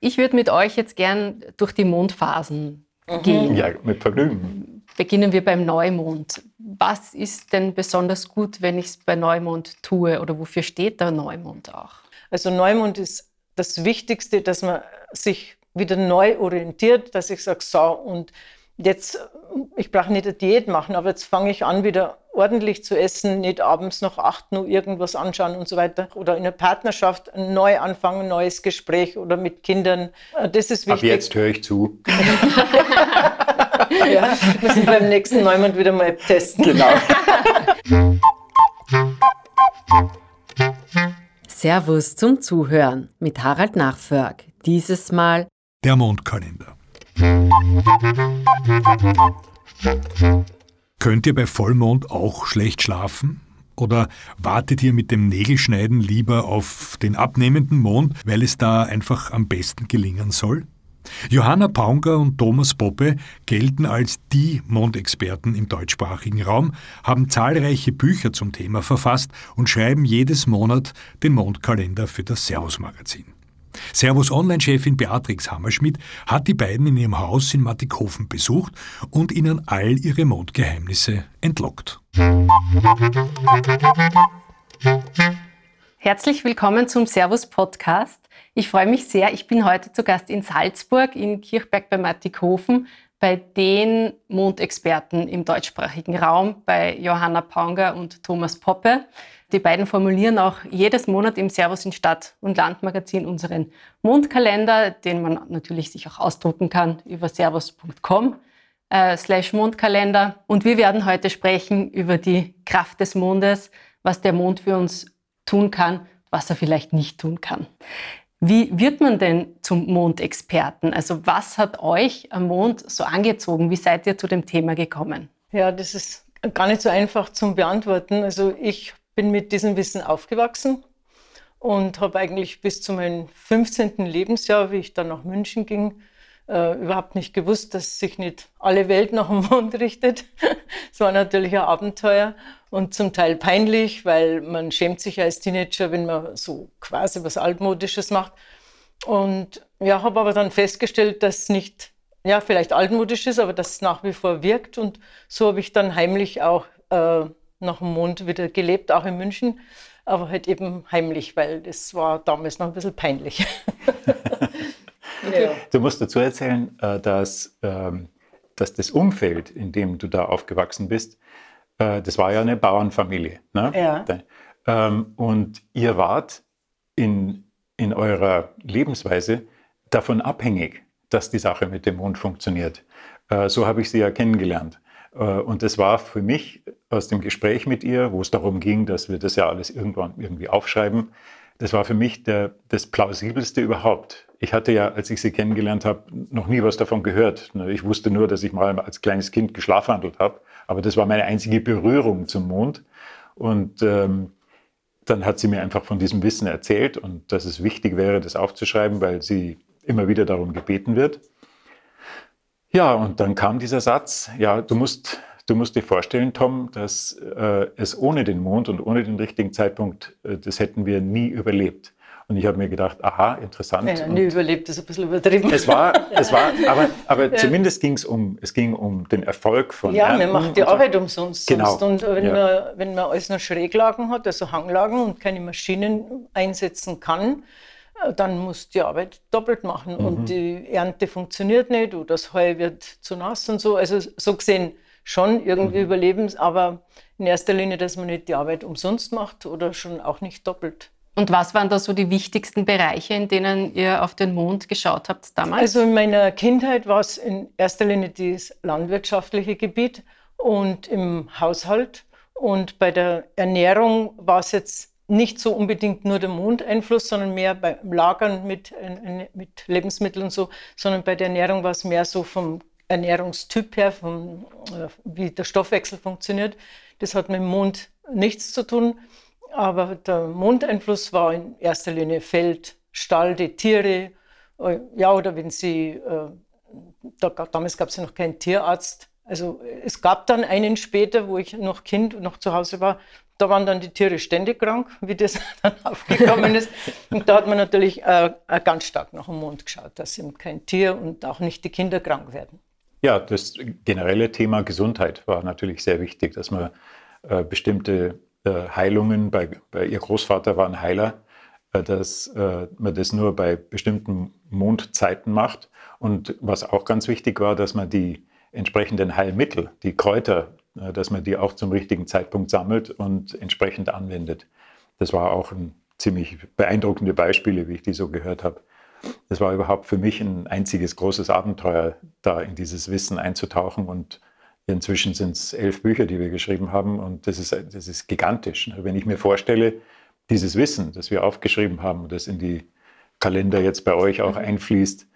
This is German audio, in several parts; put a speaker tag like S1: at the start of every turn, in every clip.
S1: Ich würde mit euch jetzt gern durch die Mondphasen mhm. gehen.
S2: Ja, mit Vergnügen.
S1: Beginnen wir beim Neumond. Was ist denn besonders gut, wenn ich es bei Neumond tue oder wofür steht der Neumond auch?
S3: Also Neumond ist das Wichtigste, dass man sich wieder neu orientiert, dass ich sage, so, und jetzt, ich brauche nicht eine Diät machen, aber jetzt fange ich an, wieder ordentlich zu essen, nicht abends noch acht nur irgendwas anschauen und so weiter. Oder in der Partnerschaft neu anfangen, neues Gespräch oder mit Kindern. Das ist wichtig.
S2: Ab jetzt höre ich zu.
S3: ja, müssen beim nächsten Neumann wieder mal testen.
S2: Genau.
S1: Servus zum Zuhören mit Harald Nachförg. Dieses Mal
S4: der Mondkalender. Könnt ihr bei Vollmond auch schlecht schlafen? Oder wartet ihr mit dem Nägelschneiden lieber auf den abnehmenden Mond, weil es da einfach am besten gelingen soll? Johanna Paunger und Thomas Poppe gelten als die Mondexperten im deutschsprachigen Raum, haben zahlreiche Bücher zum Thema verfasst und schreiben jedes Monat den Mondkalender für das Servus Magazin. Servus Online-Chefin Beatrix Hammerschmidt hat die beiden in ihrem Haus in Mattighofen besucht und ihnen all ihre Mondgeheimnisse entlockt.
S1: Herzlich willkommen zum Servus Podcast. Ich freue mich sehr. Ich bin heute zu Gast in Salzburg, in Kirchberg bei Mattighofen, bei den Mondexperten im deutschsprachigen Raum, bei Johanna Paunger und Thomas Poppe. Die beiden formulieren auch jedes Monat im Servus in Stadt- und Landmagazin unseren Mondkalender, den man natürlich sich auch ausdrucken kann über servus.com äh, slash Mondkalender. Und wir werden heute sprechen über die Kraft des Mondes, was der Mond für uns tun kann, was er vielleicht nicht tun kann. Wie wird man denn zum Mondexperten? Also was hat euch am Mond so angezogen? Wie seid ihr zu dem Thema gekommen?
S3: Ja, das ist gar nicht so einfach zum Beantworten. Also ich bin mit diesem Wissen aufgewachsen und habe eigentlich bis zu meinem 15. Lebensjahr, wie ich dann nach München ging, äh, überhaupt nicht gewusst, dass sich nicht alle Welt nach dem Mond richtet. Es war natürlich ein Abenteuer und zum Teil peinlich, weil man schämt sich als Teenager, wenn man so quasi was Altmodisches macht. Und ja, habe aber dann festgestellt, dass nicht, ja, vielleicht altmodisch ist, aber dass es nach wie vor wirkt. Und so habe ich dann heimlich auch äh, nach dem Mond wieder gelebt, auch in München, aber halt eben heimlich, weil das war damals noch ein bisschen peinlich.
S2: ja. Du musst dazu erzählen, äh, dass, ähm, dass das Umfeld, in dem du da aufgewachsen bist, äh, das war ja eine Bauernfamilie. Ne?
S3: Ja.
S2: Ähm, und ihr wart in, in eurer Lebensweise davon abhängig, dass die Sache mit dem Mond funktioniert. Äh, so habe ich sie ja kennengelernt. Äh, und das war für mich aus dem Gespräch mit ihr, wo es darum ging, dass wir das ja alles irgendwann irgendwie aufschreiben, das war für mich der, das plausibelste überhaupt. Ich hatte ja, als ich sie kennengelernt habe, noch nie was davon gehört. Ich wusste nur, dass ich mal als kleines Kind geschlafwandelt habe, aber das war meine einzige Berührung zum Mond. Und ähm, dann hat sie mir einfach von diesem Wissen erzählt und dass es wichtig wäre, das aufzuschreiben, weil sie immer wieder darum gebeten wird. Ja, und dann kam dieser Satz, ja, du musst, du musst dir vorstellen, Tom, dass äh, es ohne den Mond und ohne den richtigen Zeitpunkt, äh, das hätten wir nie überlebt. Und ich habe mir gedacht, aha, interessant.
S3: Ja, nie überlebt ist ein bisschen übertrieben.
S2: Es war, es war aber, aber ja. zumindest ging es um, es ging um den Erfolg von
S3: Ja, man macht die Arbeit umsonst.
S2: Genau.
S3: Und wenn,
S2: ja.
S3: man, wenn man alles noch Schräglagen hat, also Hanglagen und keine Maschinen einsetzen kann, dann musst du die Arbeit doppelt machen mhm. und die Ernte funktioniert nicht oder das Heu wird zu nass und so. Also so gesehen schon irgendwie mhm. überleben, aber in erster Linie, dass man nicht die Arbeit umsonst macht oder schon auch nicht doppelt.
S1: Und was waren da so die wichtigsten Bereiche, in denen ihr auf den Mond geschaut habt damals?
S3: Also in meiner Kindheit war es in erster Linie das landwirtschaftliche Gebiet und im Haushalt. Und bei der Ernährung war es jetzt nicht so unbedingt nur der Mondeinfluss, sondern mehr beim Lagern mit, äh, mit Lebensmitteln und so, sondern bei der Ernährung war es mehr so vom Ernährungstyp her, vom, äh, wie der Stoffwechsel funktioniert. Das hat mit dem Mond nichts zu tun, aber der Mondeinfluss war in erster Linie Feld, Stall, die Tiere, äh, ja, oder wenn sie, da, damals gab es ja noch keinen Tierarzt, also es gab dann einen später, wo ich noch Kind und noch zu Hause war, da waren dann die Tiere ständig krank, wie das dann aufgekommen ist. Und da hat man natürlich äh, äh, ganz stark nach dem Mond geschaut, dass eben kein Tier und auch nicht die Kinder krank werden.
S2: Ja, das generelle Thema Gesundheit war natürlich sehr wichtig, dass man äh, bestimmte äh, Heilungen, bei, bei, ihr Großvater war ein Heiler, äh, dass äh, man das nur bei bestimmten Mondzeiten macht. Und was auch ganz wichtig war, dass man die entsprechenden Heilmittel, die Kräuter, äh, dass man die auch zum richtigen Zeitpunkt sammelt und entsprechend anwendet. Das war auch ein ziemlich beeindruckende Beispiele, wie ich die so gehört habe. Das war überhaupt für mich ein einziges großes Abenteuer, da in dieses Wissen einzutauchen. Und inzwischen sind es elf Bücher, die wir geschrieben haben. Und das ist, das ist gigantisch. Wenn ich mir vorstelle, dieses Wissen, das wir aufgeschrieben haben, das in die Kalender jetzt bei euch auch mhm. einfließt,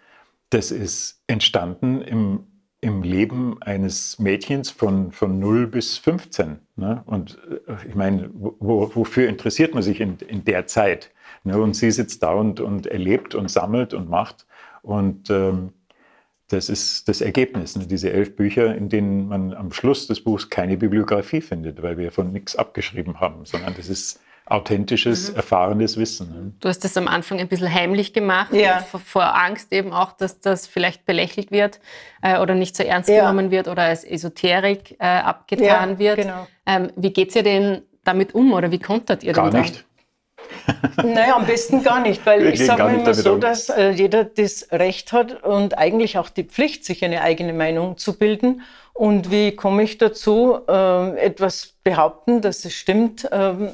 S2: das ist entstanden im im Leben eines Mädchens von, von 0 bis 15. Ne? Und äh, ich meine, wo, wofür interessiert man sich in, in der Zeit? Ne? Und sie sitzt da und, und erlebt und sammelt und macht. Und ähm, das ist das Ergebnis, ne? diese elf Bücher, in denen man am Schluss des Buchs keine Bibliografie findet, weil wir von nichts abgeschrieben haben, sondern das ist authentisches, mhm. erfahrenes Wissen. Ne?
S1: Du hast das am Anfang ein bisschen heimlich gemacht, ja. vor, vor, Angst eben auch, dass das vielleicht belächelt wird äh, oder nicht so ernst ja. genommen wird oder als Esoterik äh, abgetan ja, wird. Genau. Ähm, wie geht ihr denn damit um oder wie kontert ihr
S2: Gar nicht.
S3: Naja, am besten gar nicht, weil Wir ich sage mir immer so, um. dass äh, jeder das Recht hat und eigentlich auch die Pflicht, sich eine eigene Meinung zu bilden. Und wie komme ich dazu, äh, etwas behaupten, dass es stimmt? Ähm,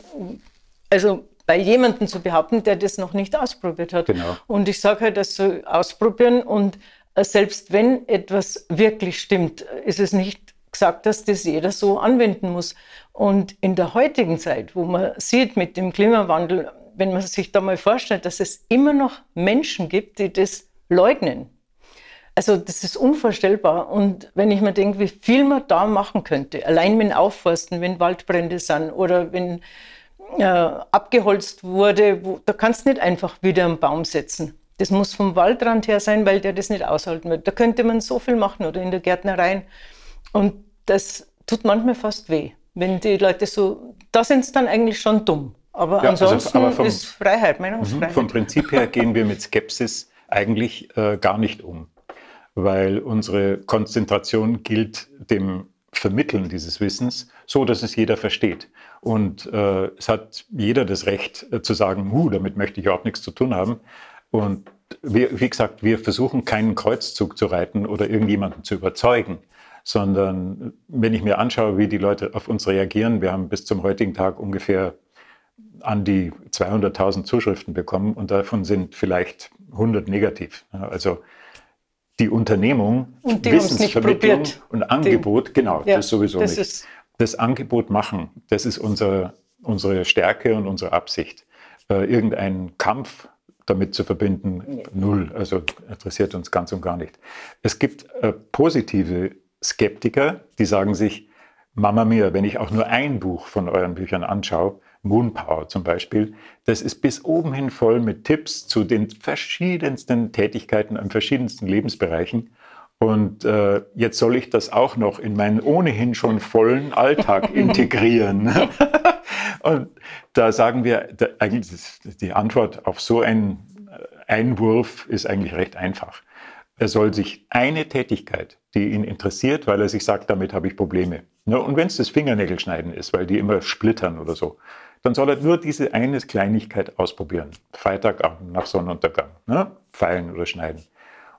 S3: also bei jemandem zu behaupten, der das noch nicht ausprobiert hat. Genau. Und ich sage halt, das so ausprobieren und äh, selbst wenn etwas wirklich stimmt, ist es nicht gesagt, dass das jeder so anwenden muss. Und in der heutigen Zeit, wo man sieht mit dem Klimawandel, wenn man sich da mal vorstellt, dass es immer noch Menschen gibt, die das leugnen. Also das ist unvorstellbar. Und wenn ich mir denke, wie viel man da machen könnte, allein mit Aufforsten, wenn Waldbrände sind oder wenn äh, abgeholzt wurde, wo, da kannst du nicht einfach wieder einen Baum setzen. Das muss vom Waldrand her sein, weil der das nicht aushalten wird. Da könnte man so viel machen oder in der Gärtnerei. Und das tut manchmal fast weh, wenn die Leute so, da sind sie dann eigentlich schon dumm. Aber ja, also ansonsten also, aber vom, ist Freiheit, Meinungsfreiheit.
S2: Mhm, vom Prinzip her gehen wir mit Skepsis eigentlich äh, gar nicht um, weil unsere Konzentration gilt dem Vermitteln dieses Wissens, so dass es jeder versteht. Und äh, es hat jeder das Recht äh, zu sagen, huh, damit möchte ich überhaupt nichts zu tun haben. Und wir, wie gesagt, wir versuchen keinen Kreuzzug zu reiten oder irgendjemanden zu überzeugen, sondern wenn ich mir anschaue, wie die Leute auf uns reagieren, wir haben bis zum heutigen Tag ungefähr an die 200.000 Zuschriften bekommen und davon sind vielleicht 100 negativ. Also die Unternehmung,
S3: und die Wissensvermittlung
S2: und Angebot, die, genau, ja, das sowieso das nicht. das Angebot machen, das ist unsere, unsere Stärke und unsere Absicht. Äh, irgendeinen Kampf damit zu verbinden, nee. null, also interessiert uns ganz und gar nicht. Es gibt äh, positive Skeptiker, die sagen sich, Mama mia, wenn ich auch nur ein Buch von euren Büchern anschaue, Moonpower zum Beispiel, das ist bis oben hin voll mit Tipps zu den verschiedensten Tätigkeiten an verschiedensten Lebensbereichen. Und äh, jetzt soll ich das auch noch in meinen ohnehin schon vollen Alltag integrieren. Und da sagen wir, da, eigentlich die Antwort auf so einen äh, Einwurf ist eigentlich recht einfach. Er soll sich eine Tätigkeit, die ihn interessiert, weil er sich sagt, damit habe ich Probleme. Ne? Und wenn es das Fingernägelschneiden ist, weil die immer splittern oder so, dann soll er nur diese eine Kleinigkeit ausprobieren. Freitagabend nach Sonnenuntergang, ne? feilen oder schneiden.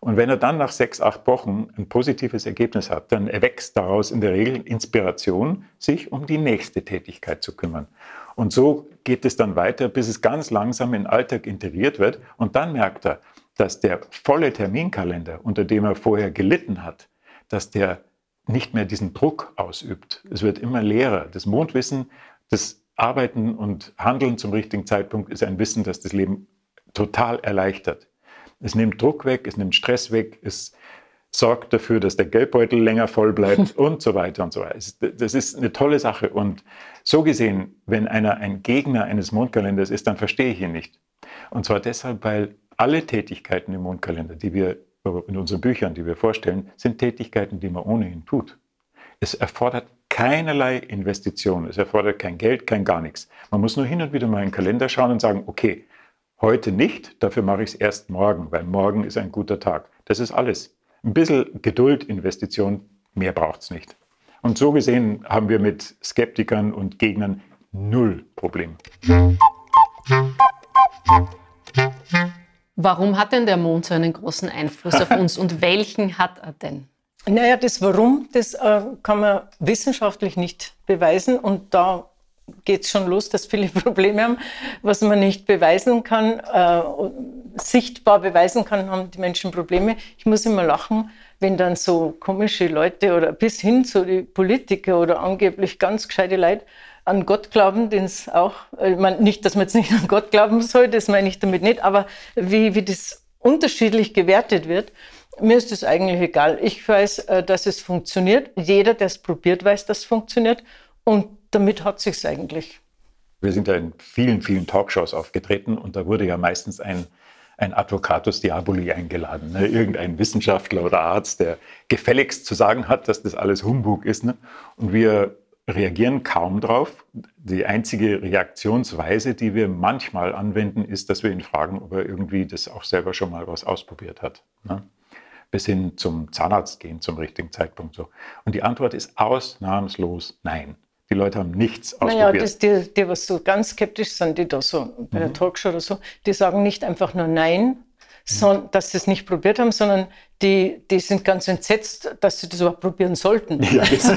S2: Und wenn er dann nach sechs, acht Wochen ein positives Ergebnis hat, dann erwächst daraus in der Regel Inspiration, sich um die nächste Tätigkeit zu kümmern. Und so geht es dann weiter, bis es ganz langsam in den Alltag integriert wird. Und dann merkt er, dass der volle Terminkalender, unter dem er vorher gelitten hat, dass der nicht mehr diesen Druck ausübt. Es wird immer leerer. Das Mondwissen, das Arbeiten und Handeln zum richtigen Zeitpunkt ist ein Wissen, das das Leben total erleichtert. Es nimmt Druck weg, es nimmt Stress weg, es sorgt dafür, dass der Geldbeutel länger voll bleibt und so weiter und so weiter. Das ist eine tolle Sache. Und so gesehen, wenn einer ein Gegner eines Mondkalenders ist, dann verstehe ich ihn nicht. Und zwar deshalb, weil alle Tätigkeiten im Mondkalender, die wir in unseren Büchern, die wir vorstellen, sind Tätigkeiten, die man ohnehin tut. Es erfordert keinerlei Investition. Es erfordert kein Geld, kein gar nichts. Man muss nur hin und wieder mal in den Kalender schauen und sagen, okay, heute nicht, dafür mache ich es erst morgen, weil morgen ist ein guter Tag. Das ist alles. Ein bisschen Geduld, Investition, mehr braucht es nicht. Und so gesehen haben wir mit Skeptikern und Gegnern null Problem.
S1: Warum hat denn der Mond so einen großen Einfluss auf uns und welchen hat er denn?
S3: Naja, das Warum, das äh, kann man wissenschaftlich nicht beweisen und da geht es schon los, dass viele Probleme haben, was man nicht beweisen kann, äh, sichtbar beweisen kann, haben die Menschen Probleme. Ich muss immer lachen, wenn dann so komische Leute oder bis hin zu die Politiker oder angeblich ganz gescheite Leute an Gott glauben, den es auch, ich meine, nicht, dass man jetzt nicht an Gott glauben soll, das meine ich damit nicht, aber wie, wie das unterschiedlich gewertet wird, mir ist das eigentlich egal. Ich weiß, äh, dass es funktioniert. Jeder, der es probiert, weiß, dass es funktioniert. Und damit hat sich eigentlich.
S2: Wir sind ja in vielen, vielen Talkshows aufgetreten und da wurde ja meistens ein, ein Advocatus Diaboli eingeladen. Ne? Irgendein Wissenschaftler oder Arzt, der gefälligst zu sagen hat, dass das alles Humbug ist. Ne? Und wir reagieren kaum drauf. Die einzige Reaktionsweise, die wir manchmal anwenden, ist, dass wir ihn fragen, ob er irgendwie das auch selber schon mal was ausprobiert hat. Ne? Bis hin zum Zahnarzt gehen zum richtigen Zeitpunkt so. Und die Antwort ist ausnahmslos nein. Die Leute haben nichts ausprobiert.
S3: Naja, das, die, die, was so ganz skeptisch sind, die da so bei der mhm. Talkshow oder so, die sagen nicht einfach nur nein, so, dass sie es nicht probiert haben, sondern die, die sind ganz entsetzt, dass sie das überhaupt probieren sollten. Ja, das,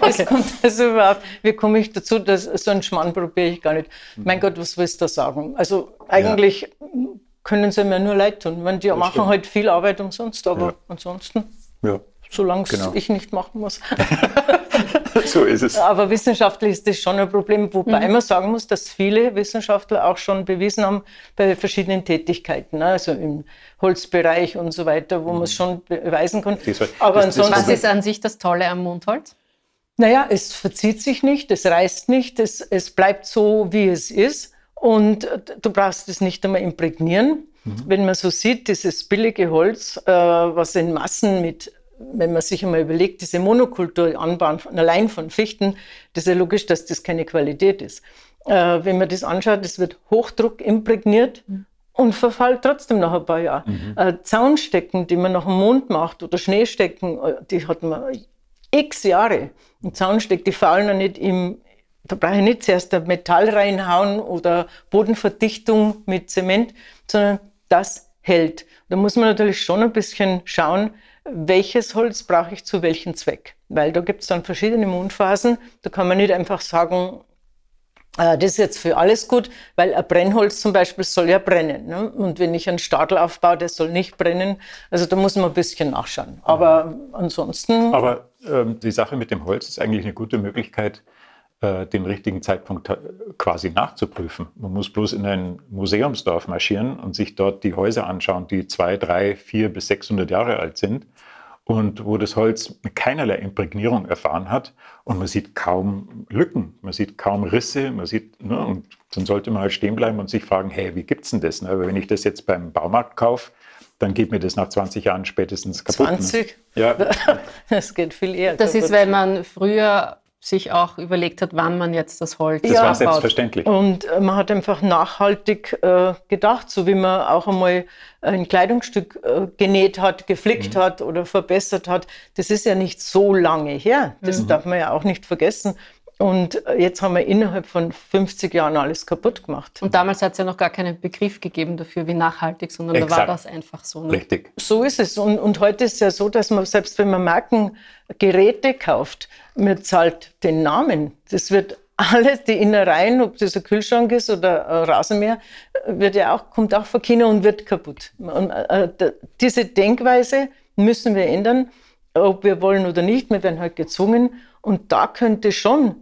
S3: das kommt also überhaupt, wie komme ich dazu, dass so einen Schmarrn probiere ich gar nicht. Mhm. Mein Gott, was willst du da sagen? Also eigentlich ja. Können sie mir nur leid tun. Meine, die das machen stimmt. halt viel Arbeit umsonst, aber ja. ansonsten, ja. solange es genau. ich nicht machen muss. so ist es. Aber wissenschaftlich ist das schon ein Problem, wobei mhm. man sagen muss, dass viele Wissenschaftler auch schon bewiesen haben bei verschiedenen Tätigkeiten, ne? also im Holzbereich und so weiter, wo mhm. man es schon beweisen kann.
S1: Aber das, ansonsten, was ist an sich das Tolle am Mundholz?
S3: Naja, es verzieht sich nicht, es reißt nicht, es, es bleibt so, wie es ist. Und du brauchst es nicht einmal imprägnieren. Mhm. Wenn man so sieht, dieses billige Holz, äh, was in Massen mit wenn man sich einmal überlegt, diese Monokultur anbauen, allein von Fichten, das ist ja logisch, dass das keine Qualität ist. Äh, wenn man das anschaut, das wird Hochdruck imprägniert mhm. und verfällt trotzdem nach ein paar Jahren. Mhm. Äh, Zaunstecken, die man nach dem Mond macht oder Schneestecken, äh, die hat man x Jahre. Und Zaunstecken, die faulen ja nicht im, da brauche ich nicht zuerst ein Metall reinhauen oder Bodenverdichtung mit Zement, sondern das hält. Da muss man natürlich schon ein bisschen schauen, welches Holz brauche ich zu welchem Zweck. Weil da gibt es dann verschiedene Mondphasen. Da kann man nicht einfach sagen, äh, das ist jetzt für alles gut, weil ein Brennholz zum Beispiel soll ja brennen. Ne? Und wenn ich einen Stadel aufbaue, der soll nicht brennen. Also da muss man ein bisschen nachschauen. Aber ansonsten.
S2: Aber ähm, die Sache mit dem Holz ist eigentlich eine gute Möglichkeit, den richtigen Zeitpunkt quasi nachzuprüfen. Man muss bloß in ein Museumsdorf marschieren und sich dort die Häuser anschauen, die zwei, drei, vier bis 600 Jahre alt sind und wo das Holz keinerlei Imprägnierung erfahren hat und man sieht kaum Lücken, man sieht kaum Risse, man sieht, ne, und dann sollte man halt stehen bleiben und sich fragen, hey, wie gibt's denn das? Ne? Aber wenn ich das jetzt beim Baumarkt kaufe, dann geht mir das nach 20 Jahren spätestens kaputt.
S3: 20? Ne? Ja. Das geht viel eher.
S1: Das kaputt. ist, weil man früher sich auch überlegt hat, wann man jetzt das Holz
S2: Das ja. war selbstverständlich.
S3: Und äh, man hat einfach nachhaltig äh, gedacht, so wie man auch einmal ein Kleidungsstück äh, genäht hat, geflickt mhm. hat oder verbessert hat. Das ist ja nicht so lange her. Das mhm. darf man ja auch nicht vergessen. Und äh, jetzt haben wir innerhalb von 50 Jahren alles kaputt gemacht.
S1: Und damals hat es ja noch gar keinen Begriff gegeben dafür, wie nachhaltig, sondern Exakt. da war das einfach so.
S2: Ne? Richtig.
S3: So ist es. Und, und heute ist es ja so, dass man, selbst wenn man Markengeräte kauft, man zahlt den Namen. Das wird alles, die Innereien, ob das ein Kühlschrank ist oder ein Rasenmäher, wird ja auch, kommt auch von China und wird kaputt. Und, äh, diese Denkweise müssen wir ändern, ob wir wollen oder nicht. Wir werden halt gezwungen. Und da könnte schon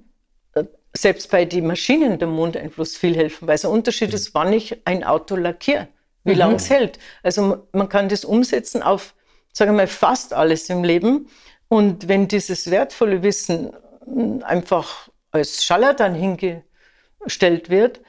S3: selbst bei den Maschinen der Mondeinfluss viel helfen, weil es ein Unterschied ist, wann ich ein Auto lackiere, wie mhm. lange es hält. Also man kann das umsetzen auf, sagen wir mal, fast alles im Leben. Und wenn dieses wertvolle Wissen einfach als Scharlatan hingestellt wird,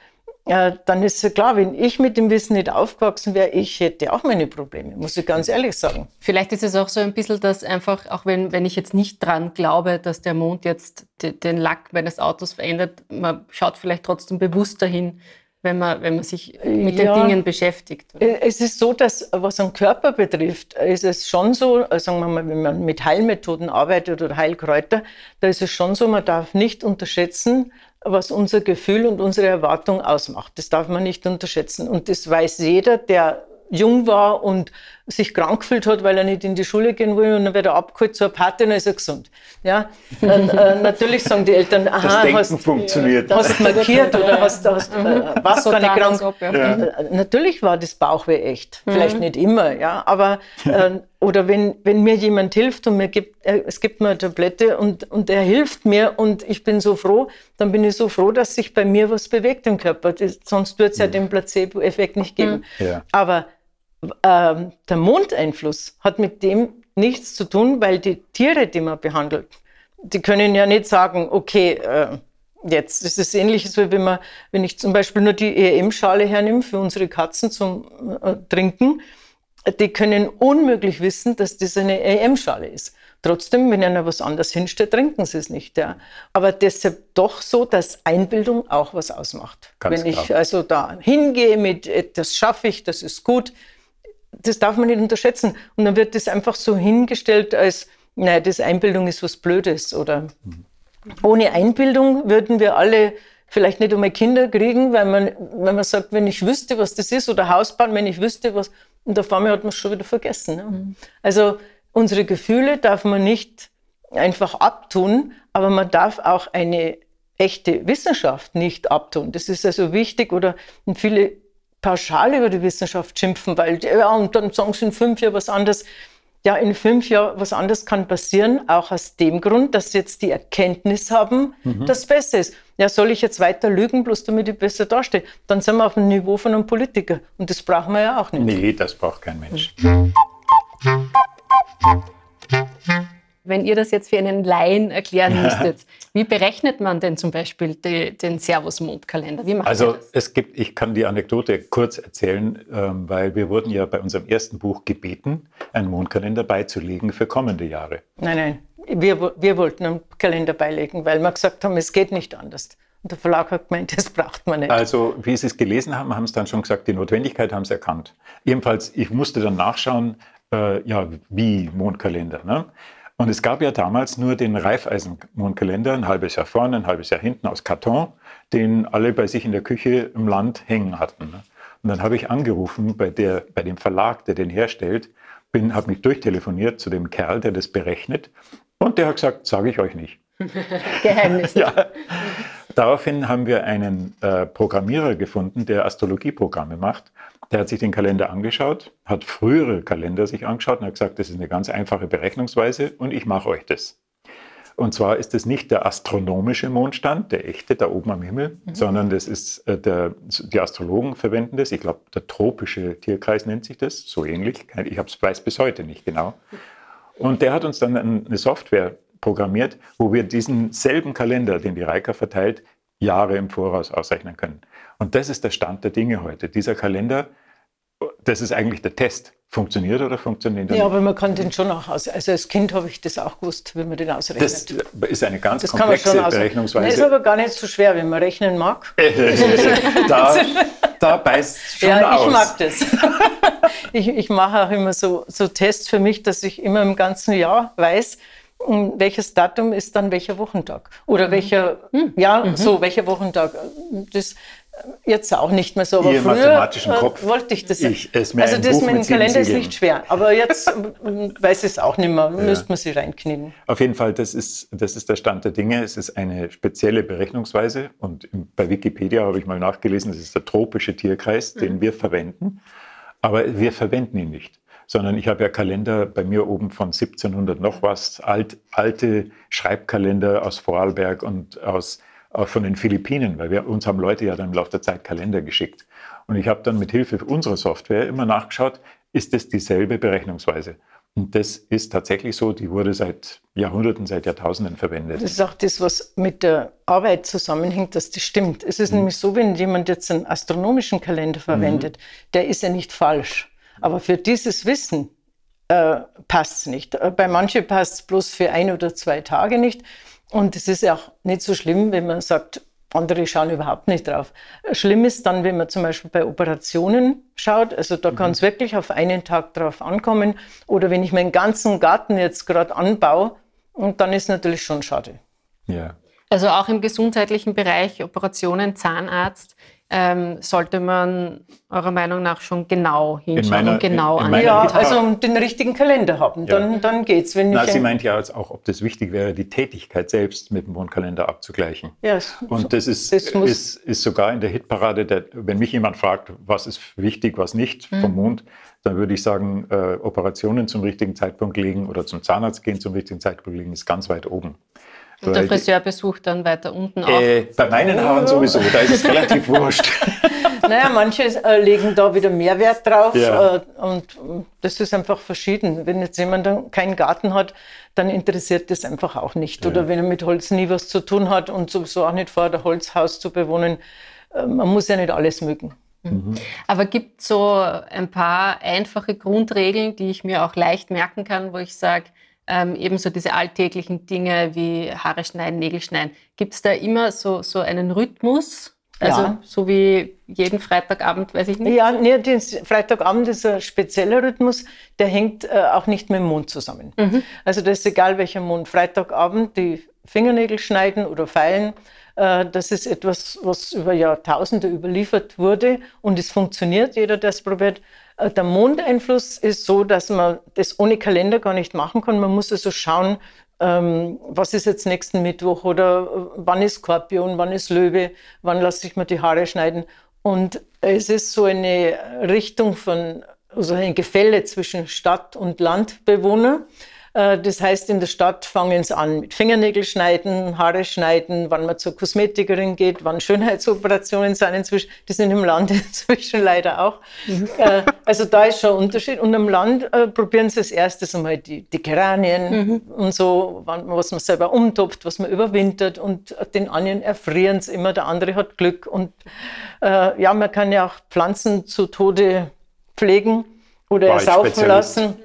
S3: äh, dann ist ja klar, wenn ich mit dem Wissen nicht aufgewachsen wäre, ich hätte auch meine Probleme, muss ich ganz ehrlich sagen.
S1: Vielleicht ist es auch so ein bisschen, dass einfach, auch wenn, wenn ich jetzt nicht dran glaube, dass der Mond jetzt den Lack meines Autos verändert, man schaut vielleicht trotzdem bewusst dahin, wenn man, wenn man sich mit ja, den Dingen beschäftigt.
S3: Äh, es ist so, dass was den Körper betrifft, ist es schon so, äh, sagen wir mal, wenn man mit Heilmethoden arbeitet oder Heilkräuter, da ist es schon so, man darf nicht unterschätzen, was unser Gefühl und unsere Erwartung ausmacht. Das darf man nicht unterschätzen. Und das weiß jeder, der jung war und sich krank gefühlt hat, weil er nicht in die Schule gehen will und dann wird er abgeholt zur Party und dann ist er gesund. Ja? Dann, äh, natürlich sagen die Eltern, aha,
S2: das Denken hast, funktioniert.
S3: hast markiert oder hast, hast äh, mhm. was gar nicht krank. Ob, ja. Ja. Äh, natürlich war das Bauchweh echt. Mhm. Vielleicht nicht immer, ja, aber äh, oder wenn, wenn mir jemand hilft und mir gibt, äh, es gibt mir eine Tablette und, und er hilft mir und ich bin so froh, dann bin ich so froh, dass sich bei mir was bewegt im Körper. Das, sonst wird es ja mhm. den Placebo-Effekt nicht geben. Mhm. Ja. Aber ähm, der Mondeinfluss hat mit dem nichts zu tun, weil die Tiere, die man behandelt, die können ja nicht sagen, okay, äh, jetzt das ist ähnliches, wie wenn, man, wenn ich zum Beispiel nur die EM-Schale hernehme für unsere Katzen zum äh, Trinken, die können unmöglich wissen, dass das eine EM-Schale ist. Trotzdem, wenn einer was anderes hinstellt, trinken sie es nicht. Ja. Aber deshalb doch so, dass Einbildung auch was ausmacht. Ganz wenn klar. ich also da hingehe mit, das schaffe ich, das ist gut, das darf man nicht unterschätzen. Und dann wird das einfach so hingestellt als, naja, das Einbildung ist was Blödes. Oder mhm. ohne Einbildung würden wir alle vielleicht nicht einmal Kinder kriegen, weil man, wenn man sagt, wenn ich wüsste, was das ist, oder Haus bauen, wenn ich wüsste, was, und auf einmal hat man es schon wieder vergessen. Ne? Mhm. Also unsere Gefühle darf man nicht einfach abtun, aber man darf auch eine echte Wissenschaft nicht abtun. Das ist also wichtig oder viele pauschal über die Wissenschaft schimpfen, weil, ja, und dann sagen sie in fünf Jahren was anderes. Ja, in fünf Jahren was anderes kann passieren, auch aus dem Grund, dass sie jetzt die Erkenntnis haben, mhm. dass es besser ist. Ja, soll ich jetzt weiter lügen, bloß damit ich besser dastehe? Dann sind wir auf dem Niveau von einem Politiker. Und das brauchen wir ja auch nicht.
S2: Nee, das braucht kein Mensch.
S1: Wenn ihr das jetzt für einen Laien erklären müsstet, wie berechnet man denn zum Beispiel die, den Servus-Mondkalender? Wie macht
S2: also es gibt, ich kann die Anekdote kurz erzählen, ähm, weil wir wurden ja bei unserem ersten Buch gebeten, einen Mondkalender beizulegen für kommende Jahre.
S3: Nein, nein, wir, wir wollten einen Kalender beilegen, weil wir gesagt haben, es geht nicht anders. Und der Verlag hat gemeint, das braucht man nicht.
S2: Also, wie Sie es gelesen haben, haben Sie dann schon gesagt, die Notwendigkeit haben Sie erkannt. Jedenfalls, ich musste dann nachschauen, äh, ja, wie Mondkalender. Ne? Und es gab ja damals nur den Reifeisenmondkalender, ein halbes Jahr vorne, ein halbes Jahr hinten aus Karton, den alle bei sich in der Küche im Land hängen hatten. Und dann habe ich angerufen bei, der, bei dem Verlag, der den herstellt, bin, habe mich durchtelefoniert zu dem Kerl, der das berechnet. Und der hat gesagt, sage ich euch nicht.
S1: Geheimnis.
S2: ja. Daraufhin haben wir einen äh, Programmierer gefunden, der Astrologieprogramme macht. Der hat sich den Kalender angeschaut, hat frühere Kalender sich angeschaut und hat gesagt, das ist eine ganz einfache Berechnungsweise und ich mache euch das. Und zwar ist es nicht der astronomische Mondstand, der echte da oben am Himmel, mhm. sondern das ist äh, der, die Astrologen verwenden das. Ich glaube, der tropische Tierkreis nennt sich das, so ähnlich. Ich weiß bis heute nicht genau. Und der hat uns dann eine Software programmiert, wo wir diesen selben Kalender, den die Reika verteilt, Jahre im Voraus ausrechnen können. Und das ist der Stand der Dinge heute. Dieser Kalender, das ist eigentlich der Test. Funktioniert oder funktioniert er
S3: Ja, aber man kann den schon auch aus. Also als Kind habe ich das auch gewusst, wie man den ausrechnet.
S2: Das ist eine ganz das komplexe Berechnungsweise. Das
S3: ist aber gar nicht so schwer, wenn man rechnen mag.
S2: da, da beißt schon
S3: ja,
S2: aus.
S3: ich mag das. ich, ich mache auch immer so, so Tests für mich, dass ich immer im ganzen Jahr weiß, welches Datum ist dann welcher Wochentag oder mhm. welcher, mhm. ja, mhm. so welcher Wochentag. Das jetzt auch nicht mehr so, aber
S2: Ihr
S3: früher
S2: mathematischen Kopf,
S3: wollte ich das.
S2: Ich,
S3: es also das mit dem Kalender ist nicht schwer, aber jetzt weiß ich es auch nicht mehr, ja. müsste man sie reinknien.
S2: Auf jeden Fall, das ist, das ist der Stand der Dinge. Es ist eine spezielle Berechnungsweise und bei Wikipedia habe ich mal nachgelesen, das ist der tropische Tierkreis, den mhm. wir verwenden, aber wir verwenden ihn nicht sondern ich habe ja Kalender bei mir oben von 1700 noch was, alt, alte Schreibkalender aus Vorarlberg und aus, auch von den Philippinen, weil wir uns haben Leute ja dann im Laufe der Zeit Kalender geschickt. Und ich habe dann mit Hilfe unserer Software immer nachgeschaut, ist es dieselbe Berechnungsweise? Und das ist tatsächlich so, die wurde seit Jahrhunderten, seit Jahrtausenden verwendet.
S3: Das ist auch das, was mit der Arbeit zusammenhängt, dass das stimmt. Es ist mhm. nämlich so, wenn jemand jetzt einen astronomischen Kalender verwendet, mhm. der ist ja nicht falsch. Aber für dieses Wissen äh, passt es nicht. Äh, bei manchen passt es bloß für ein oder zwei Tage nicht. Und es ist ja auch nicht so schlimm, wenn man sagt, andere schauen überhaupt nicht drauf. Schlimm ist dann, wenn man zum Beispiel bei Operationen schaut. Also da mhm. kann es wirklich auf einen Tag drauf ankommen. Oder wenn ich meinen ganzen Garten jetzt gerade anbaue, und dann ist natürlich schon schade.
S1: Ja. Also auch im gesundheitlichen Bereich, Operationen, Zahnarzt, ähm, sollte man eurer Meinung nach schon genau hinschauen meiner, und genau
S3: anschauen. Ja, also den richtigen Kalender haben, dann, ja. dann geht's.
S2: Wenn Na, sie meint ja auch, ob das wichtig wäre, die Tätigkeit selbst mit dem Mondkalender abzugleichen. Ja, und das ist, das ist, ist sogar in der Hitparade, der, wenn mich jemand fragt, was ist wichtig, was nicht mhm. vom Mond, dann würde ich sagen, äh, Operationen zum richtigen Zeitpunkt legen oder zum Zahnarzt gehen zum richtigen Zeitpunkt legen, ist ganz weit oben.
S1: Und der Friseurbesuch dann weiter unten auch? Äh,
S2: bei meinen Haaren sowieso, da ist es relativ wurscht.
S3: Naja, manche äh, legen da wieder mehr Wert drauf ja. äh, und das ist einfach verschieden. Wenn jetzt jemand keinen Garten hat, dann interessiert das einfach auch nicht. Ja. Oder wenn er mit Holz nie was zu tun hat und sowieso auch nicht vor, ein Holzhaus zu bewohnen, äh, man muss ja nicht alles mögen.
S1: Mhm. Aber gibt es so ein paar einfache Grundregeln, die ich mir auch leicht merken kann, wo ich sage, ähm, ebenso diese alltäglichen Dinge wie Haare schneiden, Nägel schneiden. Gibt es da immer so, so einen Rhythmus? Also ja. so wie jeden Freitagabend, weiß ich nicht.
S3: Ja, nee, der Freitagabend ist ein spezieller Rhythmus, der hängt äh, auch nicht mit dem Mond zusammen. Mhm. Also das ist egal welcher Mond. Freitagabend die Fingernägel schneiden oder feilen, äh, das ist etwas, was über Jahrtausende überliefert wurde und es funktioniert, jeder, der es probiert. Äh, der Mondeinfluss ist so, dass man das ohne Kalender gar nicht machen kann. Man muss also schauen, ähm, was ist jetzt nächsten Mittwoch oder äh, wann ist Skorpion, wann ist Löwe, wann lasse ich mir die Haare schneiden. Und es ist so eine Richtung von, also ein Gefälle zwischen Stadt- und Landbewohner. Äh, das heißt, in der Stadt fangen sie an mit Fingernägel schneiden, Haare schneiden, wann man zur Kosmetikerin geht, wann Schönheitsoperationen sind inzwischen. Die sind im Land inzwischen leider auch. Mhm. Äh, also da ist schon ein Unterschied. Und im Land äh, probieren sie als erstes einmal die, die Geranien mhm. und so, was man selber umtopft, was man überwintert. Und den anderen erfrieren sie immer, der andere hat Glück. Und äh, ja, man kann ja auch Pflanzen zu Tode pflegen oder ersaufen lassen.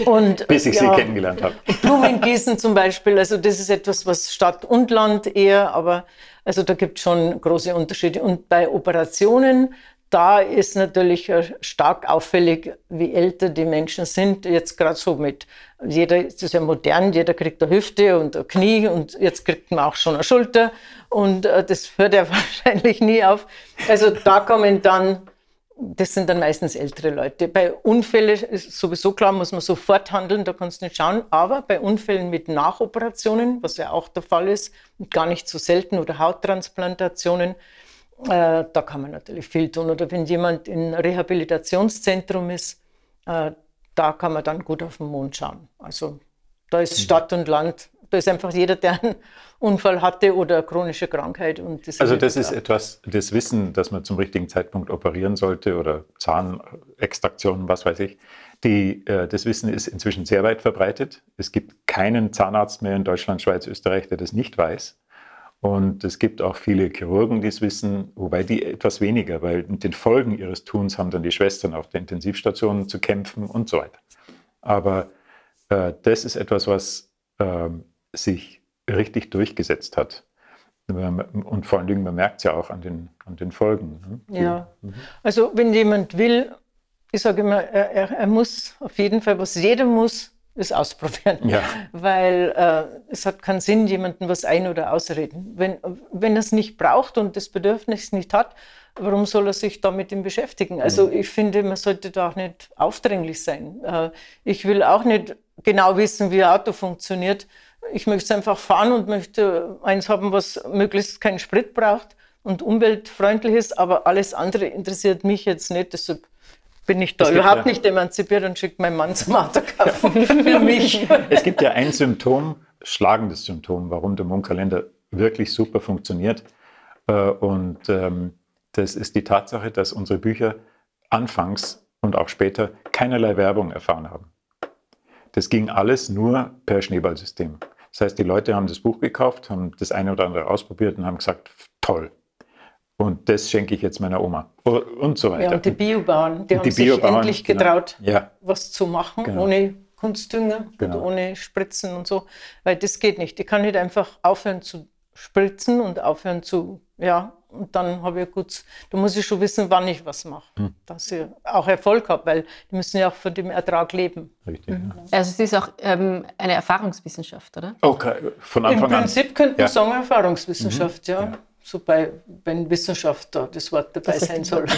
S2: Und, Bis ich ja, sie kennengelernt habe.
S3: Blumengießen zum Beispiel, also das ist etwas, was Stadt und Land eher, aber also da gibt es schon große Unterschiede. Und bei Operationen, da ist natürlich stark auffällig, wie älter die Menschen sind. Jetzt gerade so mit, jeder ist ja modern, jeder kriegt eine Hüfte und ein Knie und jetzt kriegt man auch schon eine Schulter. Und äh, das hört ja wahrscheinlich nie auf. Also da kommen dann das sind dann meistens ältere Leute. Bei Unfällen ist sowieso klar, muss man sofort handeln, da kannst du nicht schauen. Aber bei Unfällen mit Nachoperationen, was ja auch der Fall ist, gar nicht so selten, oder Hauttransplantationen, äh, da kann man natürlich viel tun. Oder wenn jemand in Rehabilitationszentrum ist, äh, da kann man dann gut auf den Mond schauen. Also da ist mhm. Stadt und Land, da ist einfach jeder, der einen Unfall hatte oder chronische Krankheit. Und
S2: das also das ist etwas, das Wissen, dass man zum richtigen Zeitpunkt operieren sollte oder Zahnextraktion, was weiß ich. Die, äh, das Wissen ist inzwischen sehr weit verbreitet. Es gibt keinen Zahnarzt mehr in Deutschland, Schweiz, Österreich, der das nicht weiß. Und es gibt auch viele Chirurgen, die es wissen, wobei die etwas weniger, weil mit den Folgen ihres Tuns haben dann die Schwestern auf der Intensivstation zu kämpfen und so weiter. Aber äh, das ist etwas, was äh, sich richtig durchgesetzt hat. Und vor allen Dingen, man merkt es ja auch an den, an den Folgen.
S3: Ne? Ja, mhm. also wenn jemand will, ich sage immer, er, er, muss auf jeden Fall, was jeder muss, ist ausprobieren. Ja. Weil äh, es hat keinen Sinn, jemandem was ein- oder ausreden. Wenn, wenn er es nicht braucht und das Bedürfnis nicht hat, warum soll er sich damit beschäftigen? Also mhm. ich finde, man sollte da auch nicht aufdringlich sein. Äh, ich will auch nicht genau wissen, wie ein Auto funktioniert ich möchte einfach fahren und möchte eins haben, was möglichst keinen Sprit braucht und umweltfreundlich ist, aber alles andere interessiert mich jetzt nicht. Deshalb bin ich da überhaupt ja, nicht emanzipiert und schicke meinen Mann zum Autokaufen für mich.
S2: Es gibt ja ein Symptom, schlagendes Symptom, warum der Mondkalender wirklich super funktioniert. Äh, und ähm, das ist die Tatsache, dass unsere Bücher anfangs und auch später keinerlei Werbung erfahren haben. Das ging alles nur per Schneeballsystem. Das heißt, die Leute haben das Buch gekauft, haben das eine oder andere ausprobiert und haben gesagt, toll. Und das schenke ich jetzt meiner Oma. Und so weiter.
S3: Ja, und die Biobauern, die und haben die sich Biobauern, endlich genau. getraut, genau. ja. was zu machen, genau. ohne Kunstdünger genau. und ohne Spritzen und so. Weil das geht nicht. Ich kann nicht einfach aufhören zu spritzen und aufhören zu, ja, und dann habe ich gut, da muss ich schon wissen, wann ich was mache, hm. dass ich auch Erfolg habe, weil die müssen ja auch von dem Ertrag leben.
S1: Richtig. Mhm. Ja. Also es ist auch ähm, eine Erfahrungswissenschaft, oder?
S2: Okay, von Anfang
S3: an. Im Prinzip an. könnte man ja. sagen Erfahrungswissenschaft, mhm. ja. ja. So bei, wenn Wissenschaft da das Wort dabei das sein soll.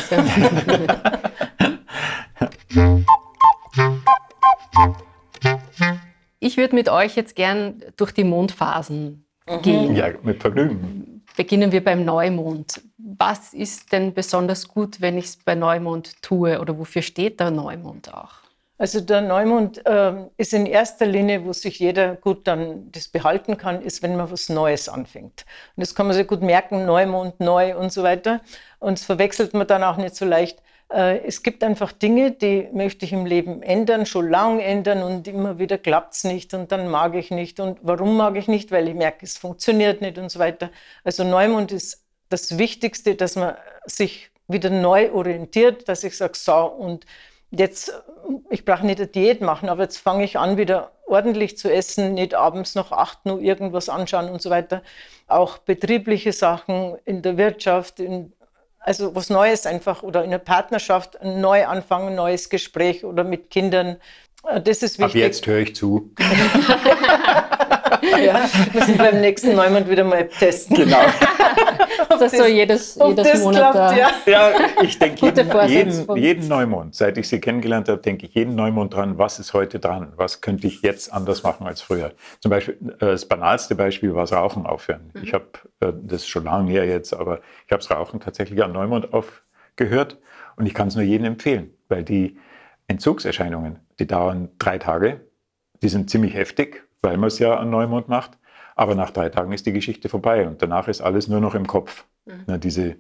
S1: ich würde mit euch jetzt gern durch die Mondphasen mhm. gehen.
S2: Ja, mit Vergnügen.
S1: Beginnen wir beim Neumond. Was ist denn besonders gut, wenn ich es bei Neumond tue oder wofür steht der Neumond auch?
S3: Also der Neumond äh, ist in erster Linie, wo sich jeder gut dann das behalten kann, ist, wenn man was Neues anfängt. Und das kann man sich gut merken, Neumond, neu und so weiter. Und das verwechselt man dann auch nicht so leicht. Äh, es gibt einfach Dinge, die möchte ich im Leben ändern, schon lange ändern und immer wieder klappt es nicht und dann mag ich nicht. Und warum mag ich nicht? Weil ich merke, es funktioniert nicht und so weiter. Also Neumond ist das Wichtigste, dass man sich wieder neu orientiert, dass ich sage, so, und jetzt, ich brauche nicht eine Diät machen, aber jetzt fange ich an, wieder ordentlich zu essen, nicht abends noch acht Uhr irgendwas anschauen und so weiter. Auch betriebliche Sachen in der Wirtschaft, in, also was Neues einfach oder in der Partnerschaft, ein Neuanfang, ein neues Gespräch oder mit Kindern. Äh, das ist wichtig.
S2: Ab jetzt höre ich zu.
S3: ja, müssen beim nächsten Neumond wieder mal testen.
S2: Genau.
S1: das, so jedes, jedes Monat. Klappt,
S2: ja. ja, ich denke jeden, jeden, jeden, Neumond, seit ich sie kennengelernt habe, denke ich jeden Neumond dran, was ist heute dran? Was könnte ich jetzt anders machen als früher? Zum Beispiel, äh, das banalste Beispiel war das Rauchen aufhören. Mhm. Ich habe äh, das schon lange her jetzt, aber ich habe das Rauchen tatsächlich am Neumond aufgehört und ich kann es nur jedem empfehlen, weil die Entzugserscheinungen, die dauern drei Tage, die sind ziemlich heftig weil man es ja an Neumond macht. Aber nach drei Tagen ist die Geschichte vorbei und danach ist alles nur noch im Kopf. Mhm. Na, diese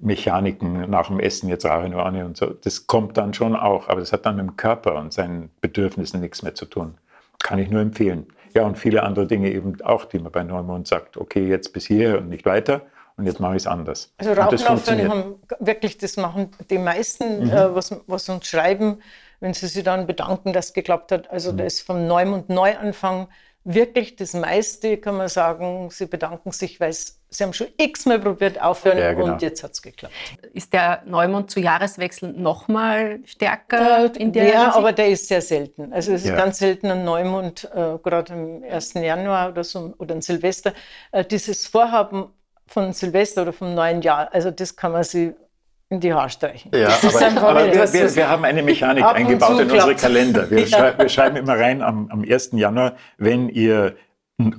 S2: Mechaniken nach dem Essen, jetzt eine und so, das kommt dann schon auch, aber das hat dann mit dem Körper und seinen Bedürfnissen nichts mehr zu tun. Kann ich nur empfehlen. Ja, und viele andere Dinge eben auch, die man bei Neumond sagt, okay, jetzt bis hier und nicht weiter und jetzt mache ich es anders.
S3: Also Rauchen haben wirklich, das machen die meisten, mhm. äh, was, was uns schreiben, wenn sie sich dann bedanken, dass es geklappt hat. Also mhm. da ist vom Neumond Neuanfang wirklich das meiste, kann man sagen, sie bedanken sich, weil sie haben schon x-mal probiert aufhören ja, genau. und jetzt hat es geklappt.
S1: Ist der Neumond zu Jahreswechsel nochmal stärker
S3: äh, in der Ja, Hinsicht? aber der ist sehr selten. Also es ist ja. ganz selten ein Neumond, äh, gerade am 1. Januar oder so oder ein Silvester. Äh, dieses Vorhaben von Silvester oder vom neuen Jahr, also das kann man sich in die Haare streichen.
S2: Ja, aber, aber wir, wir, wir, haben eine Mechanik eingebaut in unsere Kalender. Wir, ja. schrei wir, schreiben immer rein am, am 1. Januar, wenn ihr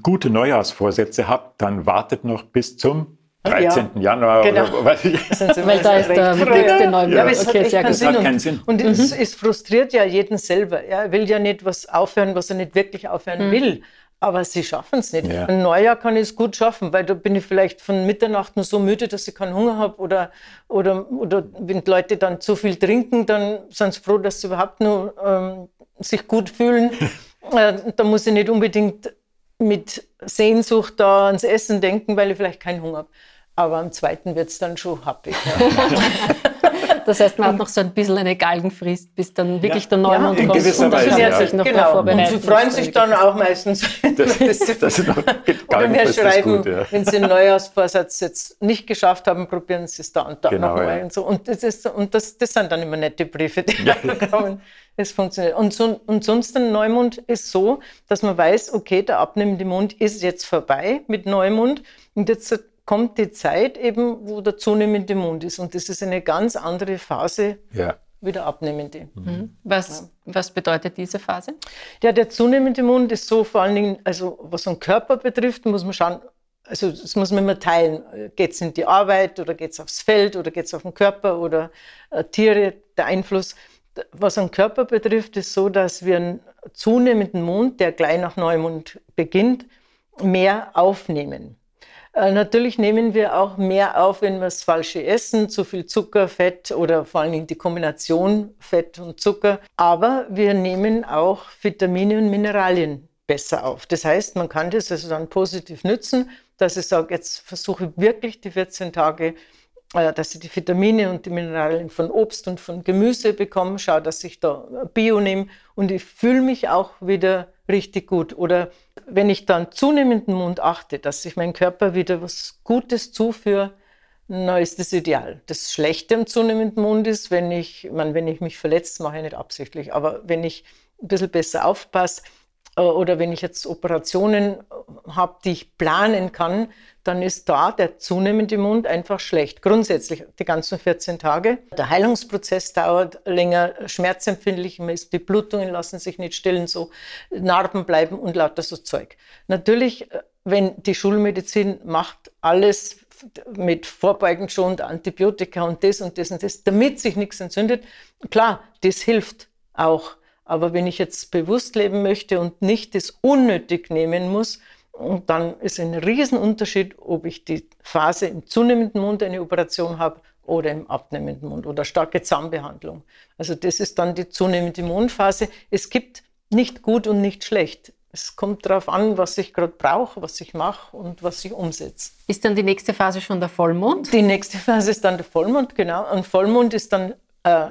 S2: gute Neujahrsvorsätze habt, dann wartet noch bis zum 13. Ja, Januar genau. oder was ich.
S1: Weil da ist der nächste Neujahr. Ja, aber
S3: es okay, hat, das hat keinen Sinn. Und, und mhm. es, es, frustriert ja jeden selber. Er will ja nicht was aufhören, was er nicht wirklich aufhören mhm. will. Aber sie schaffen es nicht. Ja. Ein Neujahr kann ich es gut schaffen, weil da bin ich vielleicht von Mitternacht nur so müde, dass ich keinen Hunger habe. Oder, oder, oder wenn Leute dann zu viel trinken, dann sind sie froh, dass sie überhaupt nur ähm, sich gut fühlen. äh, da muss ich nicht unbedingt mit Sehnsucht da ans Essen denken, weil ich vielleicht keinen Hunger habe. Aber am zweiten wird es dann schon happig. Ja.
S1: Das heißt, man hat noch so ein bisschen eine Galgenfrist, bis dann wirklich ja. der Neumond
S2: ja, kommt. Und
S3: Weise, ja. sich noch genau. Und sie freuen sich dann auch meistens. Das, das ist noch Oder mir schreiben, gut, ja. wenn sie einen Neujahrsvorsatz jetzt nicht geschafft haben, probieren sie es da und da genau, nochmal. Ja. Und, so. und, das, ist, und das, das sind dann immer nette Briefe, die ja. kommen. Es funktioniert. Und, so, und sonst ein Neumond ist so, dass man weiß, okay, der abnehmende Mond ist jetzt vorbei mit Neumond. Und jetzt kommt die Zeit eben, wo der zunehmende Mond ist. Und das ist eine ganz andere Phase ja. wie der abnehmende.
S1: Mhm. Was, ja. was bedeutet diese Phase?
S3: Ja, der zunehmende Mond ist so vor allen Dingen, also was den Körper betrifft, muss man schauen, also das muss man immer teilen. Geht es in die Arbeit oder geht es aufs Feld oder geht es auf den Körper oder äh, Tiere, der Einfluss. Was den Körper betrifft, ist so, dass wir einen zunehmenden Mond, der gleich nach Neumond beginnt, mehr aufnehmen. Äh, natürlich nehmen wir auch mehr auf, wenn wir das Falsche essen, zu viel Zucker, Fett oder vor allem die Kombination Fett und Zucker. Aber wir nehmen auch Vitamine und Mineralien besser auf. Das heißt, man kann das also dann positiv nützen, dass ich sage, jetzt versuche ich wirklich die 14 Tage äh, dass ich die Vitamine und die Mineralien von Obst und von Gemüse bekomme, schaue, dass ich da Bio nehme und ich fühle mich auch wieder richtig gut. Oder wenn ich dann zunehmend den Mund achte, dass ich meinem Körper wieder was Gutes zuführe, dann ist das ideal. Das Schlechte am zunehmenden Mund ist, wenn ich, ich meine, wenn ich mich verletze, mache ich nicht absichtlich, aber wenn ich ein bisschen besser aufpasse, oder wenn ich jetzt Operationen äh, habe, die ich planen kann, dann ist da der zunehmende Mund einfach schlecht. Grundsätzlich die ganzen 14 Tage. Der Heilungsprozess dauert länger, schmerzempfindlich, die Blutungen lassen sich nicht stillen, so Narben bleiben und lauter so Zeug. Natürlich, äh, wenn die Schulmedizin macht alles mit vorbeugend schon Antibiotika und das und das und das, damit sich nichts entzündet, klar, das hilft auch. Aber wenn ich jetzt bewusst leben möchte und nicht das unnötig nehmen muss, dann ist ein Riesenunterschied, ob ich die Phase im zunehmenden Mund eine Operation habe oder im abnehmenden Mund oder starke Zahnbehandlung. Also das ist dann die zunehmende Mundphase. Es gibt nicht gut und nicht schlecht. Es kommt darauf an, was ich gerade brauche, was ich mache und was ich umsetze.
S1: Ist dann die nächste Phase schon der Vollmond?
S3: Die nächste Phase ist dann der Vollmond, genau. Und Vollmond ist dann äh,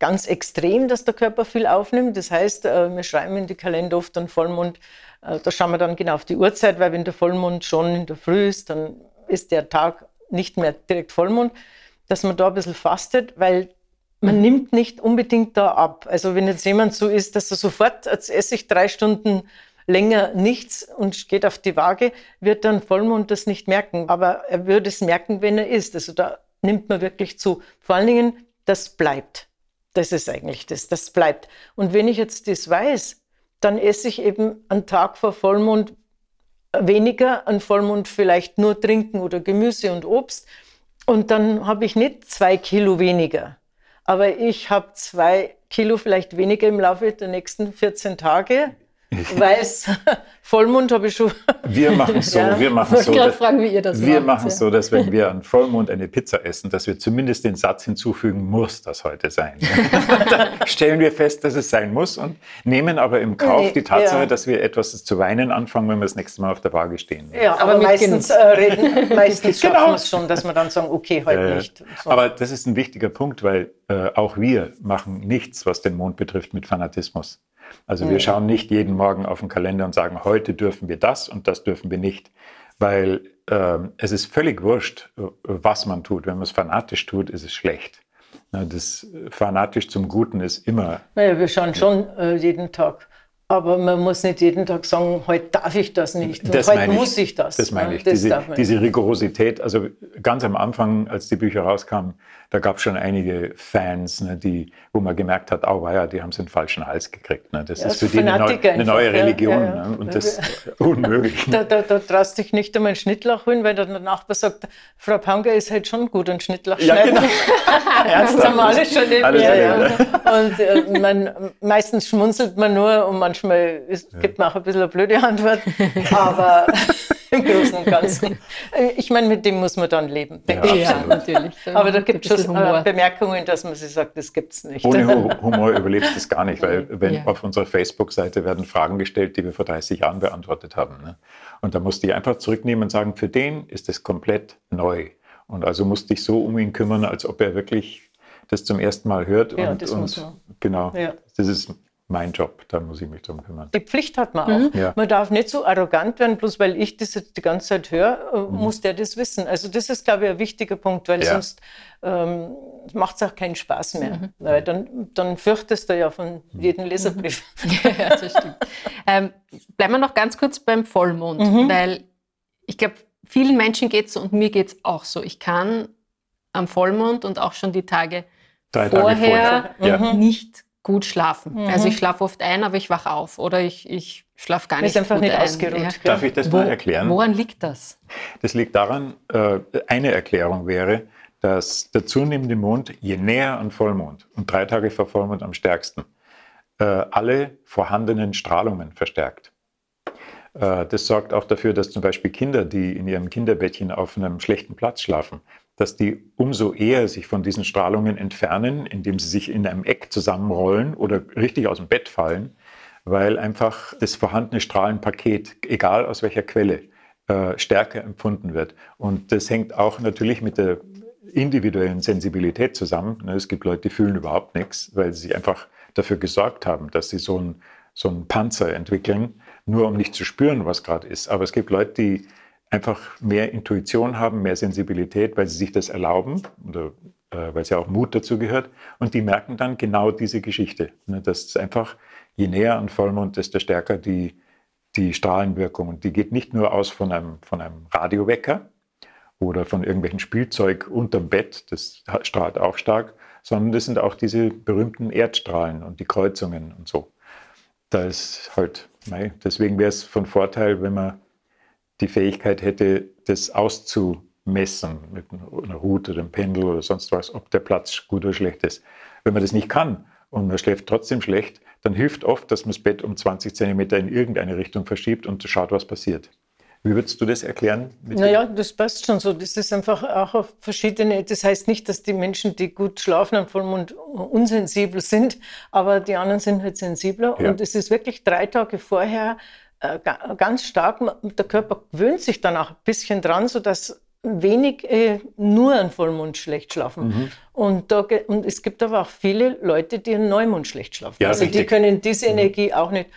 S3: ganz extrem, dass der Körper viel aufnimmt. Das heißt, äh, wir schreiben in die Kalender oft einen Vollmond, äh, da schauen wir dann genau auf die Uhrzeit, weil wenn der Vollmond schon in der Früh ist, dann ist der Tag nicht mehr direkt Vollmond, dass man da ein bisschen fastet, weil man nimmt nicht unbedingt da ab. Also wenn jetzt jemand so ist, dass er sofort, als esse ich drei Stunden länger nichts und geht auf die Waage, wird dann Vollmond das nicht merken. Aber er würde es merken, wenn er isst. Also da nimmt man wirklich zu. Vor allen Dingen, das bleibt. Das ist eigentlich das, das bleibt. Und wenn ich jetzt das weiß, dann esse ich eben einen Tag vor Vollmond weniger, an Vollmond vielleicht nur trinken oder Gemüse und Obst. Und dann habe ich nicht zwei Kilo weniger, aber ich habe zwei Kilo vielleicht weniger im Laufe der nächsten 14 Tage Weiß, Vollmond habe ich schon.
S2: Wir machen so, ja. wir machen so. Dass, fragen, wie ihr das wir macht, machen ja. so, dass wenn wir an Vollmond eine Pizza essen, dass wir zumindest den Satz hinzufügen, muss das heute sein. dann stellen wir fest, dass es sein muss und nehmen aber im Kauf die Tatsache, ja. dass wir etwas zu weinen anfangen, wenn wir das nächste Mal auf der Waage stehen.
S3: Ja, aber, aber meistens, äh, reden, meistens genau. es schon, dass wir dann sagen, okay, heute nicht.
S2: So. Aber das ist ein wichtiger Punkt, weil äh, auch wir machen nichts, was den Mond betrifft, mit Fanatismus. Also wir schauen nicht jeden Morgen auf den Kalender und sagen, heute dürfen wir das und das dürfen wir nicht, weil äh, es ist völlig wurscht, was man tut. Wenn man es fanatisch tut, ist es schlecht. Das fanatisch zum Guten ist immer.
S3: Naja, wir schauen schon äh, jeden Tag. Aber man muss nicht jeden Tag sagen, heute darf ich das nicht.
S2: Das heute muss ich das. Das meine ich. Das diese, diese Rigorosität, also ganz am Anfang, als die Bücher rauskamen, da gab es schon einige Fans, ne, die, wo man gemerkt hat, oh ja, die haben den falschen Hals gekriegt. Ne. Das ja, ist für die eine, neu, eine neue Religion ja, ja, ne, und das ist unmöglich.
S3: Da, da, da traust dich nicht einmal einen Schnittlauch holen, weil der Nachbar sagt, Frau Panga ist halt schon gut, ein Schnittlauch ja, schneiden. Genau. das haben wir alles schon erlebt. Und äh, man, meistens schmunzelt man nur und manchmal ist, gibt man auch ein bisschen eine blöde Antwort. Aber im Großen und Ganzen. Ich meine, mit dem muss man dann leben. Ja, ja natürlich. Aber da gibt es schon Humor. Bemerkungen, dass man sich sagt, das gibt es nicht.
S2: Ohne Humor überlebst du es gar nicht, weil wenn ja. auf unserer Facebook-Seite werden Fragen gestellt, die wir vor 30 Jahren beantwortet haben. Ne? Und da musst du die einfach zurücknehmen und sagen, für den ist es komplett neu. Und also musst dich so um ihn kümmern, als ob er wirklich das zum ersten Mal hört. Ja, und, das und muss man. Genau, ja. das ist mein Job, da muss ich mich drum kümmern.
S3: Die Pflicht hat man auch. Mhm. Ja. Man darf nicht so arrogant werden, bloß weil ich das die ganze Zeit höre, äh, mhm. muss der das wissen. Also das ist, glaube ich, ein wichtiger Punkt, weil ja. sonst ähm, macht es auch keinen Spaß mehr. Mhm. Weil dann, dann fürchtest du ja von mhm. jedem Leserbrief.
S1: ja, das stimmt. Ähm, bleiben wir noch ganz kurz beim Vollmond, mhm. weil ich glaube, vielen Menschen geht es so und mir geht es auch so. Ich kann am Vollmond und auch schon die Tage Drei vorher, Tage vorher. nicht gut schlafen. Mhm. Also ich schlafe oft ein, aber ich wache auf oder ich, ich schlafe gar nicht. Ist
S3: einfach nicht
S1: ein.
S3: ausgeruht. Ja.
S2: Darf ich das Wo, mal erklären?
S1: Woran liegt das?
S2: Das liegt daran, äh, eine Erklärung wäre, dass der zunehmende Mond, je näher an Vollmond und drei Tage vor Vollmond am stärksten, äh, alle vorhandenen Strahlungen verstärkt. Äh, das sorgt auch dafür, dass zum Beispiel Kinder, die in ihrem Kinderbettchen auf einem schlechten Platz schlafen, dass die umso eher sich von diesen Strahlungen entfernen, indem sie sich in einem Eck zusammenrollen oder richtig aus dem Bett fallen, weil einfach das vorhandene Strahlenpaket, egal aus welcher Quelle, äh, stärker empfunden wird. Und das hängt auch natürlich mit der individuellen Sensibilität zusammen. Ne, es gibt Leute, die fühlen überhaupt nichts, weil sie sich einfach dafür gesorgt haben, dass sie so einen, so einen Panzer entwickeln, nur um nicht zu spüren, was gerade ist. Aber es gibt Leute, die einfach mehr Intuition haben, mehr Sensibilität, weil sie sich das erlauben oder äh, weil es ja auch Mut dazu gehört. Und die merken dann genau diese Geschichte. Ne, dass einfach, je näher an Vollmond, desto stärker die, die Strahlenwirkung. Und die geht nicht nur aus von einem, von einem Radiowecker oder von irgendwelchen Spielzeug unterm Bett, das strahlt auch stark, sondern das sind auch diese berühmten Erdstrahlen und die Kreuzungen und so. Da ist halt, deswegen wäre es von Vorteil, wenn man die Fähigkeit hätte, das auszumessen mit einer Route oder einem Pendel oder sonst was, ob der Platz gut oder schlecht ist. Wenn man das nicht kann und man schläft trotzdem schlecht, dann hilft oft, dass man das Bett um 20 Zentimeter in irgendeine Richtung verschiebt und schaut, was passiert. Wie würdest du das erklären?
S3: Naja, das passt schon so. Das ist einfach auch auf verschiedene. Das heißt nicht, dass die Menschen, die gut schlafen am Vollmond, unsensibel sind, aber die anderen sind halt sensibler. Ja. Und es ist wirklich drei Tage vorher ganz stark. Der Körper gewöhnt sich dann auch ein bisschen dran, sodass wenig äh, nur an Vollmond schlecht schlafen. Mhm. Und, da, und es gibt aber auch viele Leute, die an Neumond schlecht schlafen. Ja, also richtig. die können diese mhm. Energie auch nicht.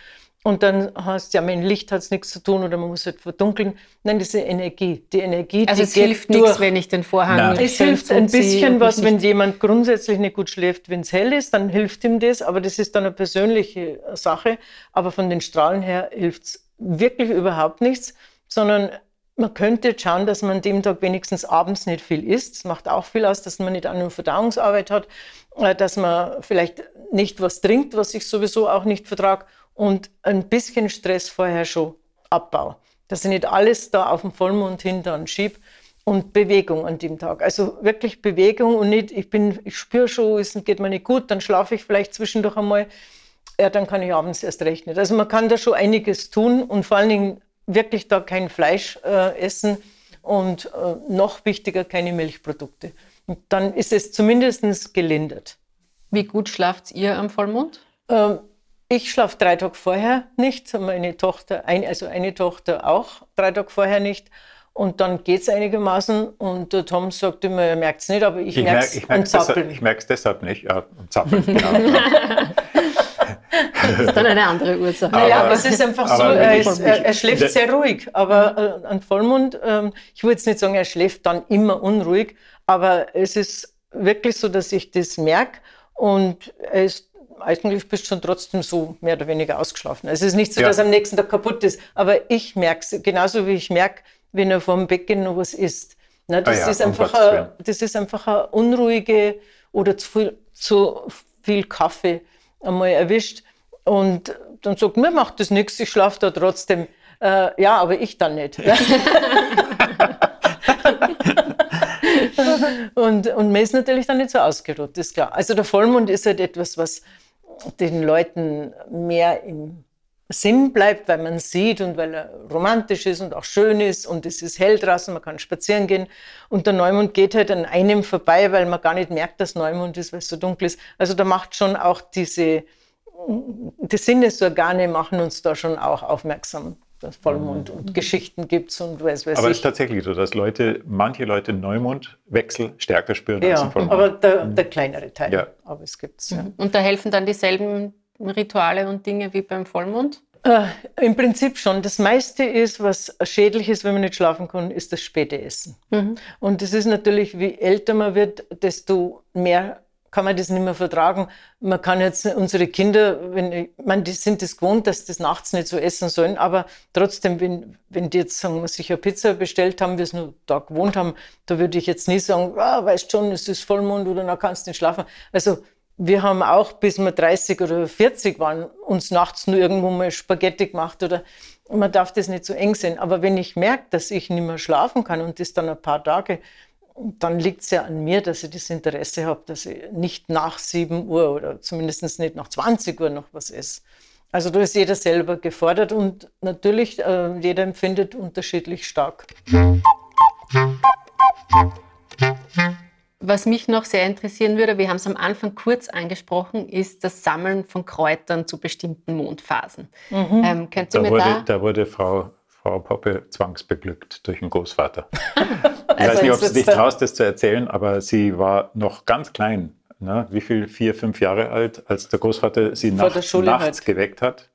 S3: Und dann hast du ja, mit Licht hat es nichts zu tun oder man muss halt verdunkeln. Nein, diese Energie. Die Energie,
S1: also es hilft nichts, wenn ich den Vorhang
S3: Nein. Es hilft ein bisschen was, wenn jemand grundsätzlich nicht gut schläft, wenn es hell ist, dann hilft ihm das, aber das ist dann eine persönliche Sache. Aber von den Strahlen her hilft es wirklich überhaupt nichts, sondern man könnte schauen, dass man an dem Tag wenigstens abends nicht viel isst. Das macht auch viel aus, dass man nicht eine Verdauungsarbeit hat, äh, dass man vielleicht nicht was trinkt, was ich sowieso auch nicht vertrage und ein bisschen Stress vorher schon abbaue. Dass ich nicht alles da auf den Vollmond hin dann schiebe und Bewegung an dem Tag. Also wirklich Bewegung und nicht, ich bin, ich spüre schon, es geht mir nicht gut, dann schlafe ich vielleicht zwischendurch einmal. Ja, dann kann ich abends erst recht nicht. Also man kann da schon einiges tun und vor allen Dingen wirklich da kein Fleisch äh, essen und äh, noch wichtiger keine Milchprodukte. Und dann ist es zumindest gelindert.
S1: Wie gut schlaft ihr am Vollmond?
S3: Ähm, ich schlafe drei Tage vorher nicht, meine Tochter, also eine Tochter auch drei Tage vorher nicht. Und dann geht es einigermaßen und der Tom sagt immer, er merkt es nicht, aber ich, ich merke es
S2: merk, Zappeln. Ich merke es deshalb nicht, ja, Zappeln, genau.
S1: das ist dann eine andere Ursache.
S3: Naja, aber, es ist einfach so, er, ist, er, er, schläft sehr ruhig, aber äh, an Vollmond, äh, ich würde jetzt nicht sagen, er schläft dann immer unruhig, aber es ist wirklich so, dass ich das merke und er ist eigentlich bist du schon trotzdem so mehr oder weniger ausgeschlafen. Also es ist nicht so, ja. dass er am nächsten Tag kaputt ist, aber ich merke es, genauso wie ich merke, wenn er vom Becken noch was isst. Na, das, ah ja, ist einfach a, das ist einfach eine unruhige oder zu viel, zu viel Kaffee einmal erwischt. Und dann sagt, mir macht das nichts, ich schlafe da trotzdem. Äh, ja, aber ich dann nicht. und, und man ist natürlich dann nicht so ausgeruht, ist klar. Also der Vollmond ist halt etwas, was den Leuten mehr im Sinn bleibt, weil man sieht und weil er romantisch ist und auch schön ist und es ist hell draußen, man kann spazieren gehen und der Neumond geht halt an einem vorbei, weil man gar nicht merkt, dass Neumond ist, weil es so dunkel ist. Also da macht schon auch diese, die Sinnesorgane machen uns da schon auch aufmerksam dass Vollmond und Geschichten gibt und weiß, weiß
S2: Aber es ist tatsächlich so, dass Leute, manche Leute Neumondwechsel stärker spüren
S3: ja, als im Vollmond. aber der, der kleinere Teil. Ja. Aber es gibt's.
S1: Ja. Und da helfen dann dieselben Rituale und Dinge wie beim Vollmond?
S3: Äh, Im Prinzip schon. Das meiste ist, was schädlich ist, wenn man nicht schlafen kann, ist das späte Essen. Mhm. Und das ist natürlich, wie älter man wird, desto mehr kann man das nicht mehr vertragen. Man kann jetzt unsere Kinder, wenn, ich meine, die sind es das gewohnt, dass das nachts nicht so essen sollen, aber trotzdem, wenn, wenn die jetzt sagen, sich eine Pizza bestellt haben, wir es nur da gewohnt haben, da würde ich jetzt nie sagen, ah, weißt schon, es ist Vollmond oder dann kannst du nicht schlafen. Also wir haben auch, bis wir 30 oder 40 waren, uns nachts nur irgendwo mal Spaghetti gemacht oder man darf das nicht so eng sehen. Aber wenn ich merke, dass ich nicht mehr schlafen kann und das dann ein paar Tage, dann liegt es ja an mir, dass ich das Interesse habe, dass ich nicht nach 7 Uhr oder zumindest nicht nach 20 Uhr noch was esse. Also da ist jeder selber gefordert und natürlich äh, jeder empfindet unterschiedlich stark.
S1: Was mich noch sehr interessieren würde, wir haben es am Anfang kurz angesprochen, ist das Sammeln von Kräutern zu bestimmten Mondphasen.
S2: Mhm. Ähm, könnt ihr da, mir wurde, da, da wurde Frau, Frau Poppe zwangsbeglückt durch den Großvater. ich also weiß nicht, ob sie dich traust, das zu erzählen, aber sie war noch ganz klein. Ne? Wie viel? Vier, fünf Jahre alt, als der Großvater sie nachts, nachts halt. geweckt hat,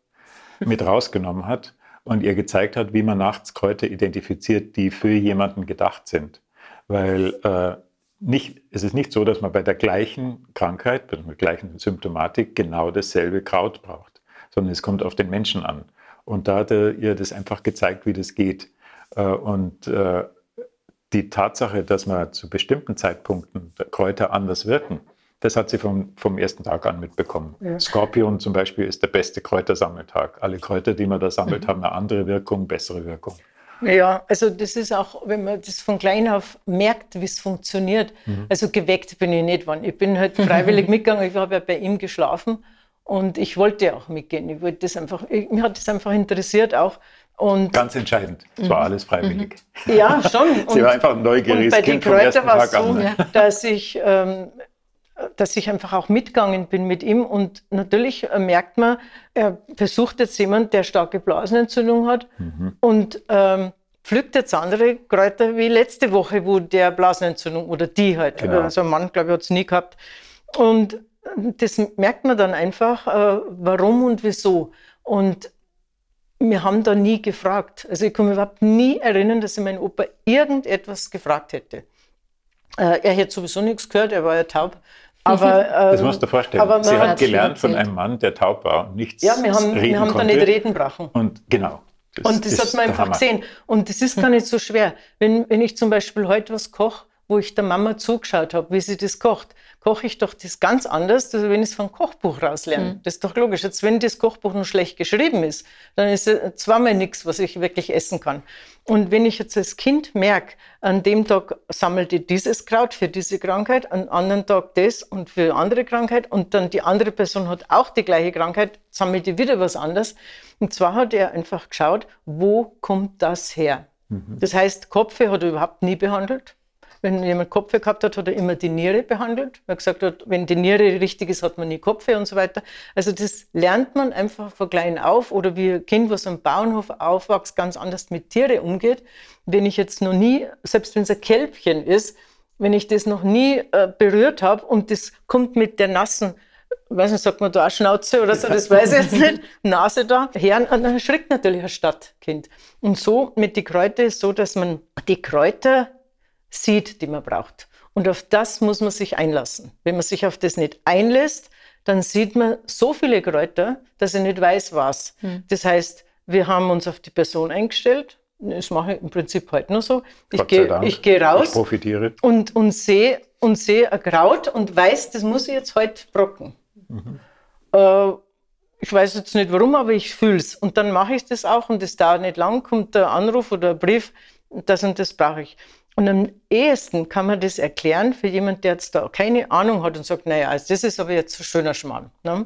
S2: mit rausgenommen hat und ihr gezeigt hat, wie man nachts Kräuter identifiziert, die für jemanden gedacht sind. Weil äh, nicht, es ist nicht so, dass man bei der gleichen Krankheit, bei der gleichen Symptomatik genau dasselbe Kraut braucht, sondern es kommt auf den Menschen an. Und da hat er ihr das einfach gezeigt, wie das geht. Äh, und äh, die Tatsache, dass man zu bestimmten Zeitpunkten Kräuter anders wirken, das hat sie vom, vom ersten Tag an mitbekommen. Ja. Skorpion zum Beispiel ist der beste Kräutersammeltag. Alle Kräuter, die man da sammelt, mhm. haben eine andere Wirkung, bessere Wirkung.
S3: Ja, also das ist auch, wenn man das von klein auf merkt, wie es funktioniert. Mhm. Also geweckt bin ich nicht wann. Ich bin halt freiwillig mitgegangen. Ich habe ja bei ihm geschlafen und ich wollte auch mitgehen. Ich wollte das einfach, ich, mich hat das einfach interessiert auch. Und
S2: Ganz entscheidend. Es war mhm. alles freiwillig.
S3: Mhm. Ja, schon.
S2: Sie war einfach ein neugieriges und bei Kind vom ersten Tag so, an.
S3: Dass ich ähm, dass ich einfach auch mitgegangen bin mit ihm. Und natürlich äh, merkt man, er besucht jetzt jemand, der starke Blasenentzündung hat mhm. und ähm, pflückt jetzt andere Kräuter wie letzte Woche, wo der Blasenentzündung oder die halt, genau. also ein Mann, glaube ich, hat es nie gehabt. Und das merkt man dann einfach, äh, warum und wieso. Und wir haben da nie gefragt. Also ich kann mich überhaupt nie erinnern, dass ich meinen Opa irgendetwas gefragt hätte. Äh, er hätte sowieso nichts gehört, er war ja taub.
S2: Aber, ähm, das musst du dir vorstellen. Sie hat gelernt von einem Mann, der taub war und nichts
S3: Ja, wir haben, reden wir haben da nicht reden brauchen.
S2: Und genau.
S3: Das und das hat man einfach Hammer. gesehen. Und das ist gar nicht so schwer. Wenn, wenn ich zum Beispiel heute was koche, wo ich der Mama zugeschaut habe, wie sie das kocht, koche ich doch das ganz anders, als wenn ich es vom Kochbuch rauslerne. Mhm. Das ist doch logisch. Jetzt, wenn das Kochbuch noch schlecht geschrieben ist, dann ist es zweimal nichts, was ich wirklich essen kann. Und wenn ich jetzt als Kind merke, an dem Tag sammelt ihr dieses Kraut für diese Krankheit, an anderen Tag das und für andere Krankheit und dann die andere Person hat auch die gleiche Krankheit, sammelt ihr wieder was anderes. Und zwar hat er einfach geschaut, wo kommt das her? Mhm. Das heißt, Kopfe hat er überhaupt nie behandelt. Wenn jemand Kopfe gehabt hat, hat er immer die Niere behandelt. Er hat gesagt, wenn die Niere richtig ist, hat man nie Kopfe und so weiter. Also das lernt man einfach von klein auf. Oder wie ein Kind, was am Bauernhof aufwächst, ganz anders mit Tiere umgeht. Wenn ich jetzt noch nie, selbst wenn es ein Kälbchen ist, wenn ich das noch nie äh, berührt habe und das kommt mit der nassen weiß nicht, sagt man da auch Schnauze oder so, das weiß ich jetzt nicht, Nase da, her, dann erschrickt natürlich ein Stadtkind. Und so mit den Kräutern ist so, dass man die Kräuter sieht, die man braucht. Und auf das muss man sich einlassen. Wenn man sich auf das nicht einlässt, dann sieht man so viele Kräuter, dass er nicht weiß, was. Hm. Das heißt, wir haben uns auf die Person eingestellt. Das mache ich im Prinzip heute nur so. Ich gehe geh raus ich
S2: profitiere.
S3: und, und sehe und seh ein Kraut und weiß, das muss ich jetzt heute brocken. Mhm. Äh, ich weiß jetzt nicht warum, aber ich fühle es. Und dann mache ich das auch und es dauert nicht lang, kommt der Anruf oder ein Brief, das und das brauche ich. Und am ehesten kann man das erklären für jemanden, der jetzt da keine Ahnung hat und sagt, naja, also das ist aber jetzt ein schöner Schmarrn. Ne?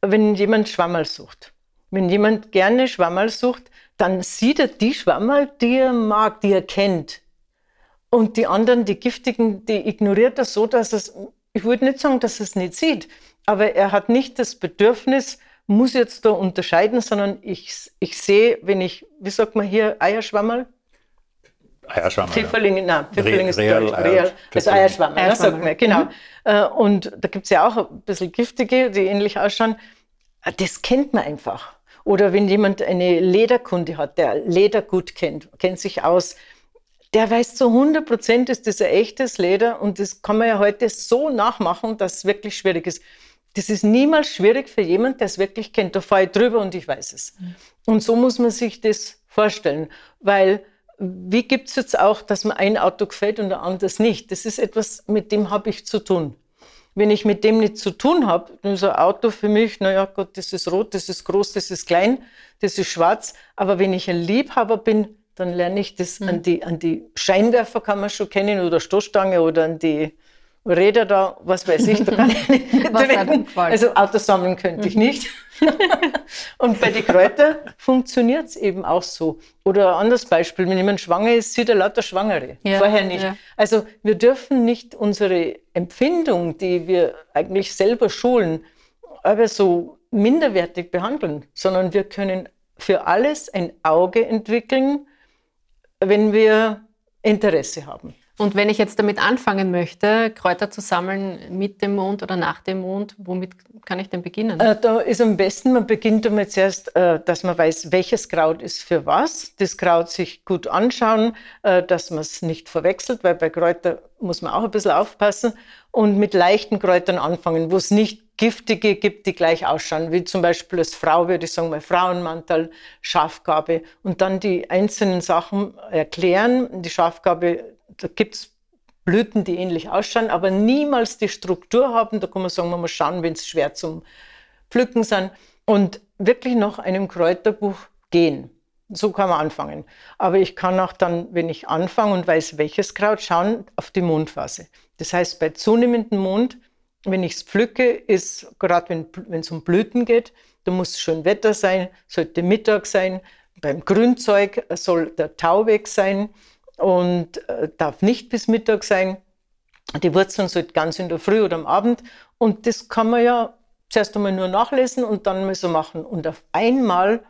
S3: Wenn jemand Schwammerl sucht, wenn jemand gerne Schwammerl sucht, dann sieht er die Schwammerl, die er mag, die er kennt. Und die anderen, die giftigen, die ignoriert er so, dass es, ich würde nicht sagen, dass er es nicht sieht, aber er hat nicht das Bedürfnis, muss jetzt da unterscheiden, sondern ich, ich sehe, wenn ich, wie sagt man hier, Eierschwammerl,
S2: Eierschwammerl.
S3: Pfifferling, nein, Pfifferling ist Real, Deutsch, Real, also Eierschwammerl, Eierschwammerl. sagt man, genau. Mhm. Und da gibt es ja auch ein bisschen giftige, die ähnlich ausschauen. Das kennt man einfach. Oder wenn jemand eine Lederkunde hat, der Leder gut kennt, kennt sich aus, der weiß zu 100 Prozent, ist das ein echtes Leder und das kann man ja heute so nachmachen, dass es wirklich schwierig ist. Das ist niemals schwierig für jemanden, der es wirklich kennt. Da fahre ich drüber und ich weiß es. Mhm. Und so muss man sich das vorstellen, weil wie gibt es jetzt auch, dass mir ein Auto gefällt und ein anderes nicht? Das ist etwas, mit dem habe ich zu tun. Wenn ich mit dem nicht zu tun habe, dann ist ein Auto für mich, naja Gott, das ist rot, das ist groß, das ist klein, das ist schwarz. Aber wenn ich ein Liebhaber bin, dann lerne ich das mhm. an, die, an die Scheinwerfer kann man schon kennen oder Stoßstange oder an die Räder da, was weiß ich, da kann ich nicht mitreden. Also Autos sammeln könnte ich nicht. und bei den Kräutern funktioniert es eben auch so. Oder ein anderes Beispiel, wenn jemand schwanger ist, sieht er lauter Schwangere. Ja, Vorher nicht. Ja. Also wir dürfen nicht unsere Empfindung, die wir eigentlich selber schulen, aber so minderwertig behandeln, sondern wir können für alles ein Auge entwickeln, wenn wir Interesse haben.
S1: Und wenn ich jetzt damit anfangen möchte, Kräuter zu sammeln mit dem Mond oder nach dem Mond, womit kann ich denn beginnen?
S3: Äh, da ist am besten, man beginnt damit zuerst, äh, dass man weiß, welches Kraut ist für was. Das Kraut sich gut anschauen, äh, dass man es nicht verwechselt, weil bei Kräutern muss man auch ein bisschen aufpassen. Und mit leichten Kräutern anfangen, wo es nicht giftige gibt, die gleich ausschauen, wie zum Beispiel als Frau würde ich sagen, mal Frauenmantel, Schafgabe und dann die einzelnen Sachen erklären. Die Schafgabe da gibt es Blüten, die ähnlich ausschauen, aber niemals die Struktur haben. Da kann man sagen, man muss schauen, wenn es schwer zum Pflücken sind. Und wirklich nach einem Kräuterbuch gehen. So kann man anfangen. Aber ich kann auch dann, wenn ich anfange und weiß, welches Kraut, schauen auf die Mondphase. Das heißt, bei zunehmendem Mond, wenn ich es pflücke, ist gerade wenn es um Blüten geht, da muss schön Wetter sein, sollte Mittag sein. Beim Grünzeug soll der Tau weg sein und äh, darf nicht bis Mittag sein. Die Wurzeln sollten ganz in der Früh oder am Abend. Und das kann man ja zuerst einmal nur nachlesen und dann mal so machen. Und auf einmal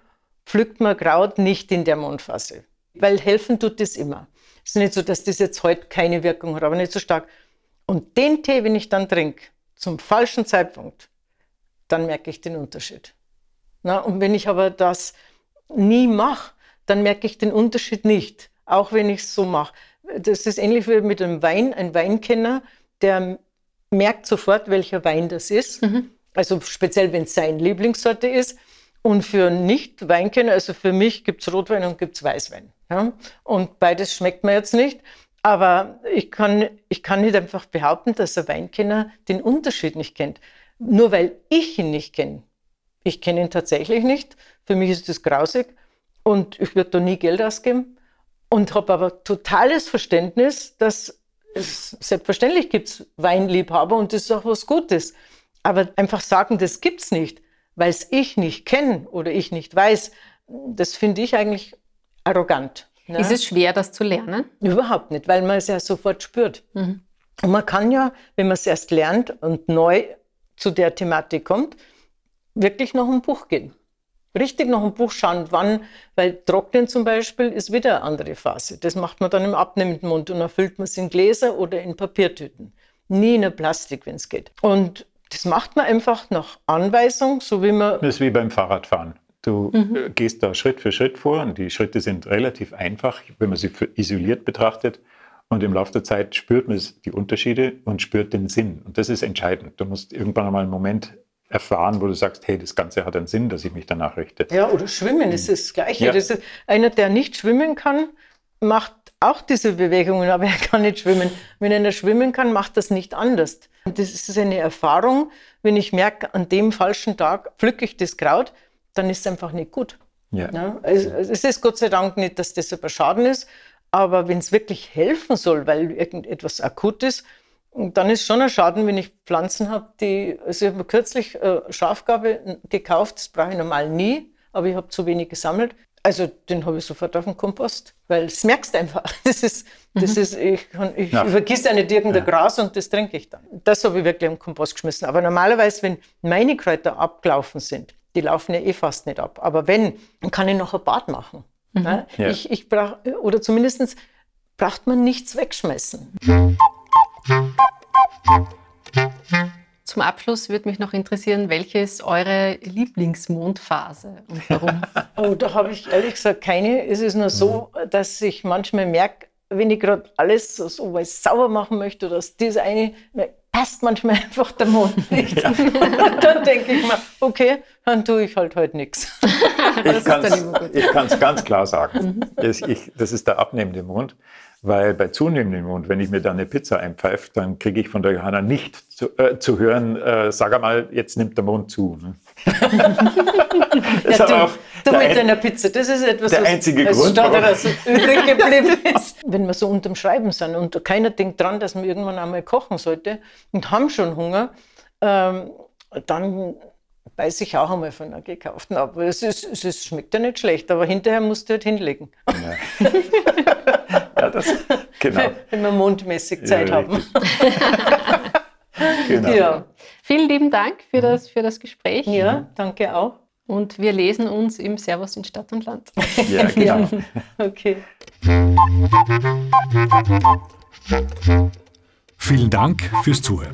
S3: pflückt man Kraut nicht in der Mondphase. Weil helfen tut das immer. Es ist nicht so, dass das jetzt heute keine Wirkung hat, aber nicht so stark. Und den Tee, wenn ich dann trinke, zum falschen Zeitpunkt, dann merke ich den Unterschied. Na, und wenn ich aber das nie mache, dann merke ich den Unterschied nicht auch wenn ich es so mache. Das ist ähnlich wie mit einem Wein. Ein Weinkenner, der merkt sofort, welcher Wein das ist. Mhm. Also speziell, wenn es seine Lieblingssorte ist. Und für Nicht-Weinkenner, also für mich gibt es Rotwein und gibt es Weißwein. Ja? Und beides schmeckt mir jetzt nicht. Aber ich kann, ich kann nicht einfach behaupten, dass ein Weinkenner den Unterschied nicht kennt. Nur weil ich ihn nicht kenne. Ich kenne ihn tatsächlich nicht. Für mich ist das grausig. Und ich würde da nie Geld ausgeben und habe aber totales Verständnis, dass es selbstverständlich gibt es Weinliebhaber und das ist auch was Gutes. Aber einfach sagen, das gibt es nicht, weil es ich nicht kenne oder ich nicht weiß, das finde ich eigentlich arrogant.
S1: Ne? Ist es schwer, das zu lernen?
S3: Überhaupt nicht, weil man es ja sofort spürt. Mhm. Und man kann ja, wenn man es erst lernt und neu zu der Thematik kommt, wirklich noch ein Buch gehen richtig noch ein Buch schauen, wann, weil Trocknen zum Beispiel ist wieder eine andere Phase. Das macht man dann im abnehmenden Mund und dann füllt man es in Gläser oder in Papiertüten. Nie in der Plastik, wenn es geht. Und das macht man einfach nach Anweisung, so wie man.
S2: Das ist wie beim Fahrradfahren. Du mhm. Äh, gehst da Schritt für Schritt vor und die Schritte sind relativ einfach, wenn man sie isoliert betrachtet. Und im Laufe der Zeit spürt man die Unterschiede und spürt den Sinn. Und das ist entscheidend. Du musst irgendwann einmal einen Moment erfahren, wo du sagst, hey, das Ganze hat einen Sinn, dass ich mich danach richte.
S3: Ja, oder Schwimmen ist das Gleiche. Ja. Das ist, einer, der nicht schwimmen kann, macht auch diese Bewegungen, aber er kann nicht schwimmen. Wenn einer schwimmen kann, macht das nicht anders. Das ist eine Erfahrung, wenn ich merke, an dem falschen Tag pflücke ich das Kraut, dann ist es einfach nicht gut. Ja. ja es, es, ist Gott sei Dank nicht, dass das aber Schaden ist, aber wenn es wirklich helfen soll, weil irgendetwas akut ist, und dann ist schon ein Schaden, wenn ich Pflanzen habe, die, also ich habe mir kürzlich äh, Schafgabe gekauft, das brauche ich normal nie, aber ich habe zu wenig gesammelt. Also den habe ich sofort auf den Kompost, weil es merkst einfach. Das ist, das mhm. ist, ich, ich ja. übergieße eine irgendein ja. Gras und das trinke ich dann. Das habe ich wirklich im Kompost geschmissen. Aber normalerweise, wenn meine Kräuter abgelaufen sind, die laufen ja eh fast nicht ab. Aber wenn, dann kann ich noch ein Bad machen. Mhm. Ja? Ich, ich brauch, oder zumindest braucht man nichts wegschmeißen.
S1: Zum Abschluss würde mich noch interessieren, welche ist eure Lieblingsmondphase und warum?
S3: oh, da habe ich ehrlich gesagt keine. Es ist nur so, dass ich manchmal merke, wenn ich gerade alles so, so was sauber machen möchte, dass diese eine passt manchmal einfach der Mond nicht. Ja. dann denke ich mir, okay, dann tue ich halt heute nichts.
S2: Ich kann es ganz klar sagen. Mhm. Ich, das ist der abnehmende Mond. Weil bei zunehmendem Mond, wenn ich mir da eine Pizza einpfeife, dann kriege ich von der Johanna nicht zu, äh, zu hören, äh, sag einmal, jetzt nimmt der Mond zu. Ne?
S3: ja, du, du mit deiner Pizza, das ist etwas,
S2: der was einzige als Grund,
S3: übrig geblieben ist. Wenn wir so unterm Schreiben sind und keiner denkt dran, dass man irgendwann einmal kochen sollte und haben schon Hunger, ähm, dann beiß ich auch einmal von einer gekauften ab. Es, ist, es schmeckt ja nicht schlecht, aber hinterher musst du halt hinlegen. Ja,
S2: ja das, genau.
S3: Wenn wir mundmäßig Zeit ja, haben.
S1: genau. Ja. Vielen lieben Dank für das, für das Gespräch.
S3: Ja, danke auch.
S1: Und wir lesen uns im Servus in Stadt und Land.
S2: Ja, genau.
S3: okay.
S4: Vielen Dank fürs Zuhören.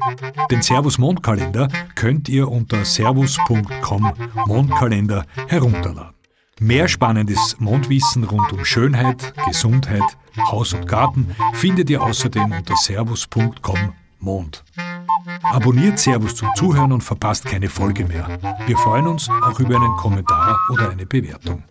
S4: Den Servus Mondkalender könnt ihr unter servus.com Mondkalender herunterladen. Mehr spannendes Mondwissen rund um Schönheit, Gesundheit, Haus und Garten findet ihr außerdem unter servus.com Mond. Abonniert Servus zum Zuhören und verpasst keine Folge mehr. Wir freuen uns auch über einen Kommentar oder eine Bewertung.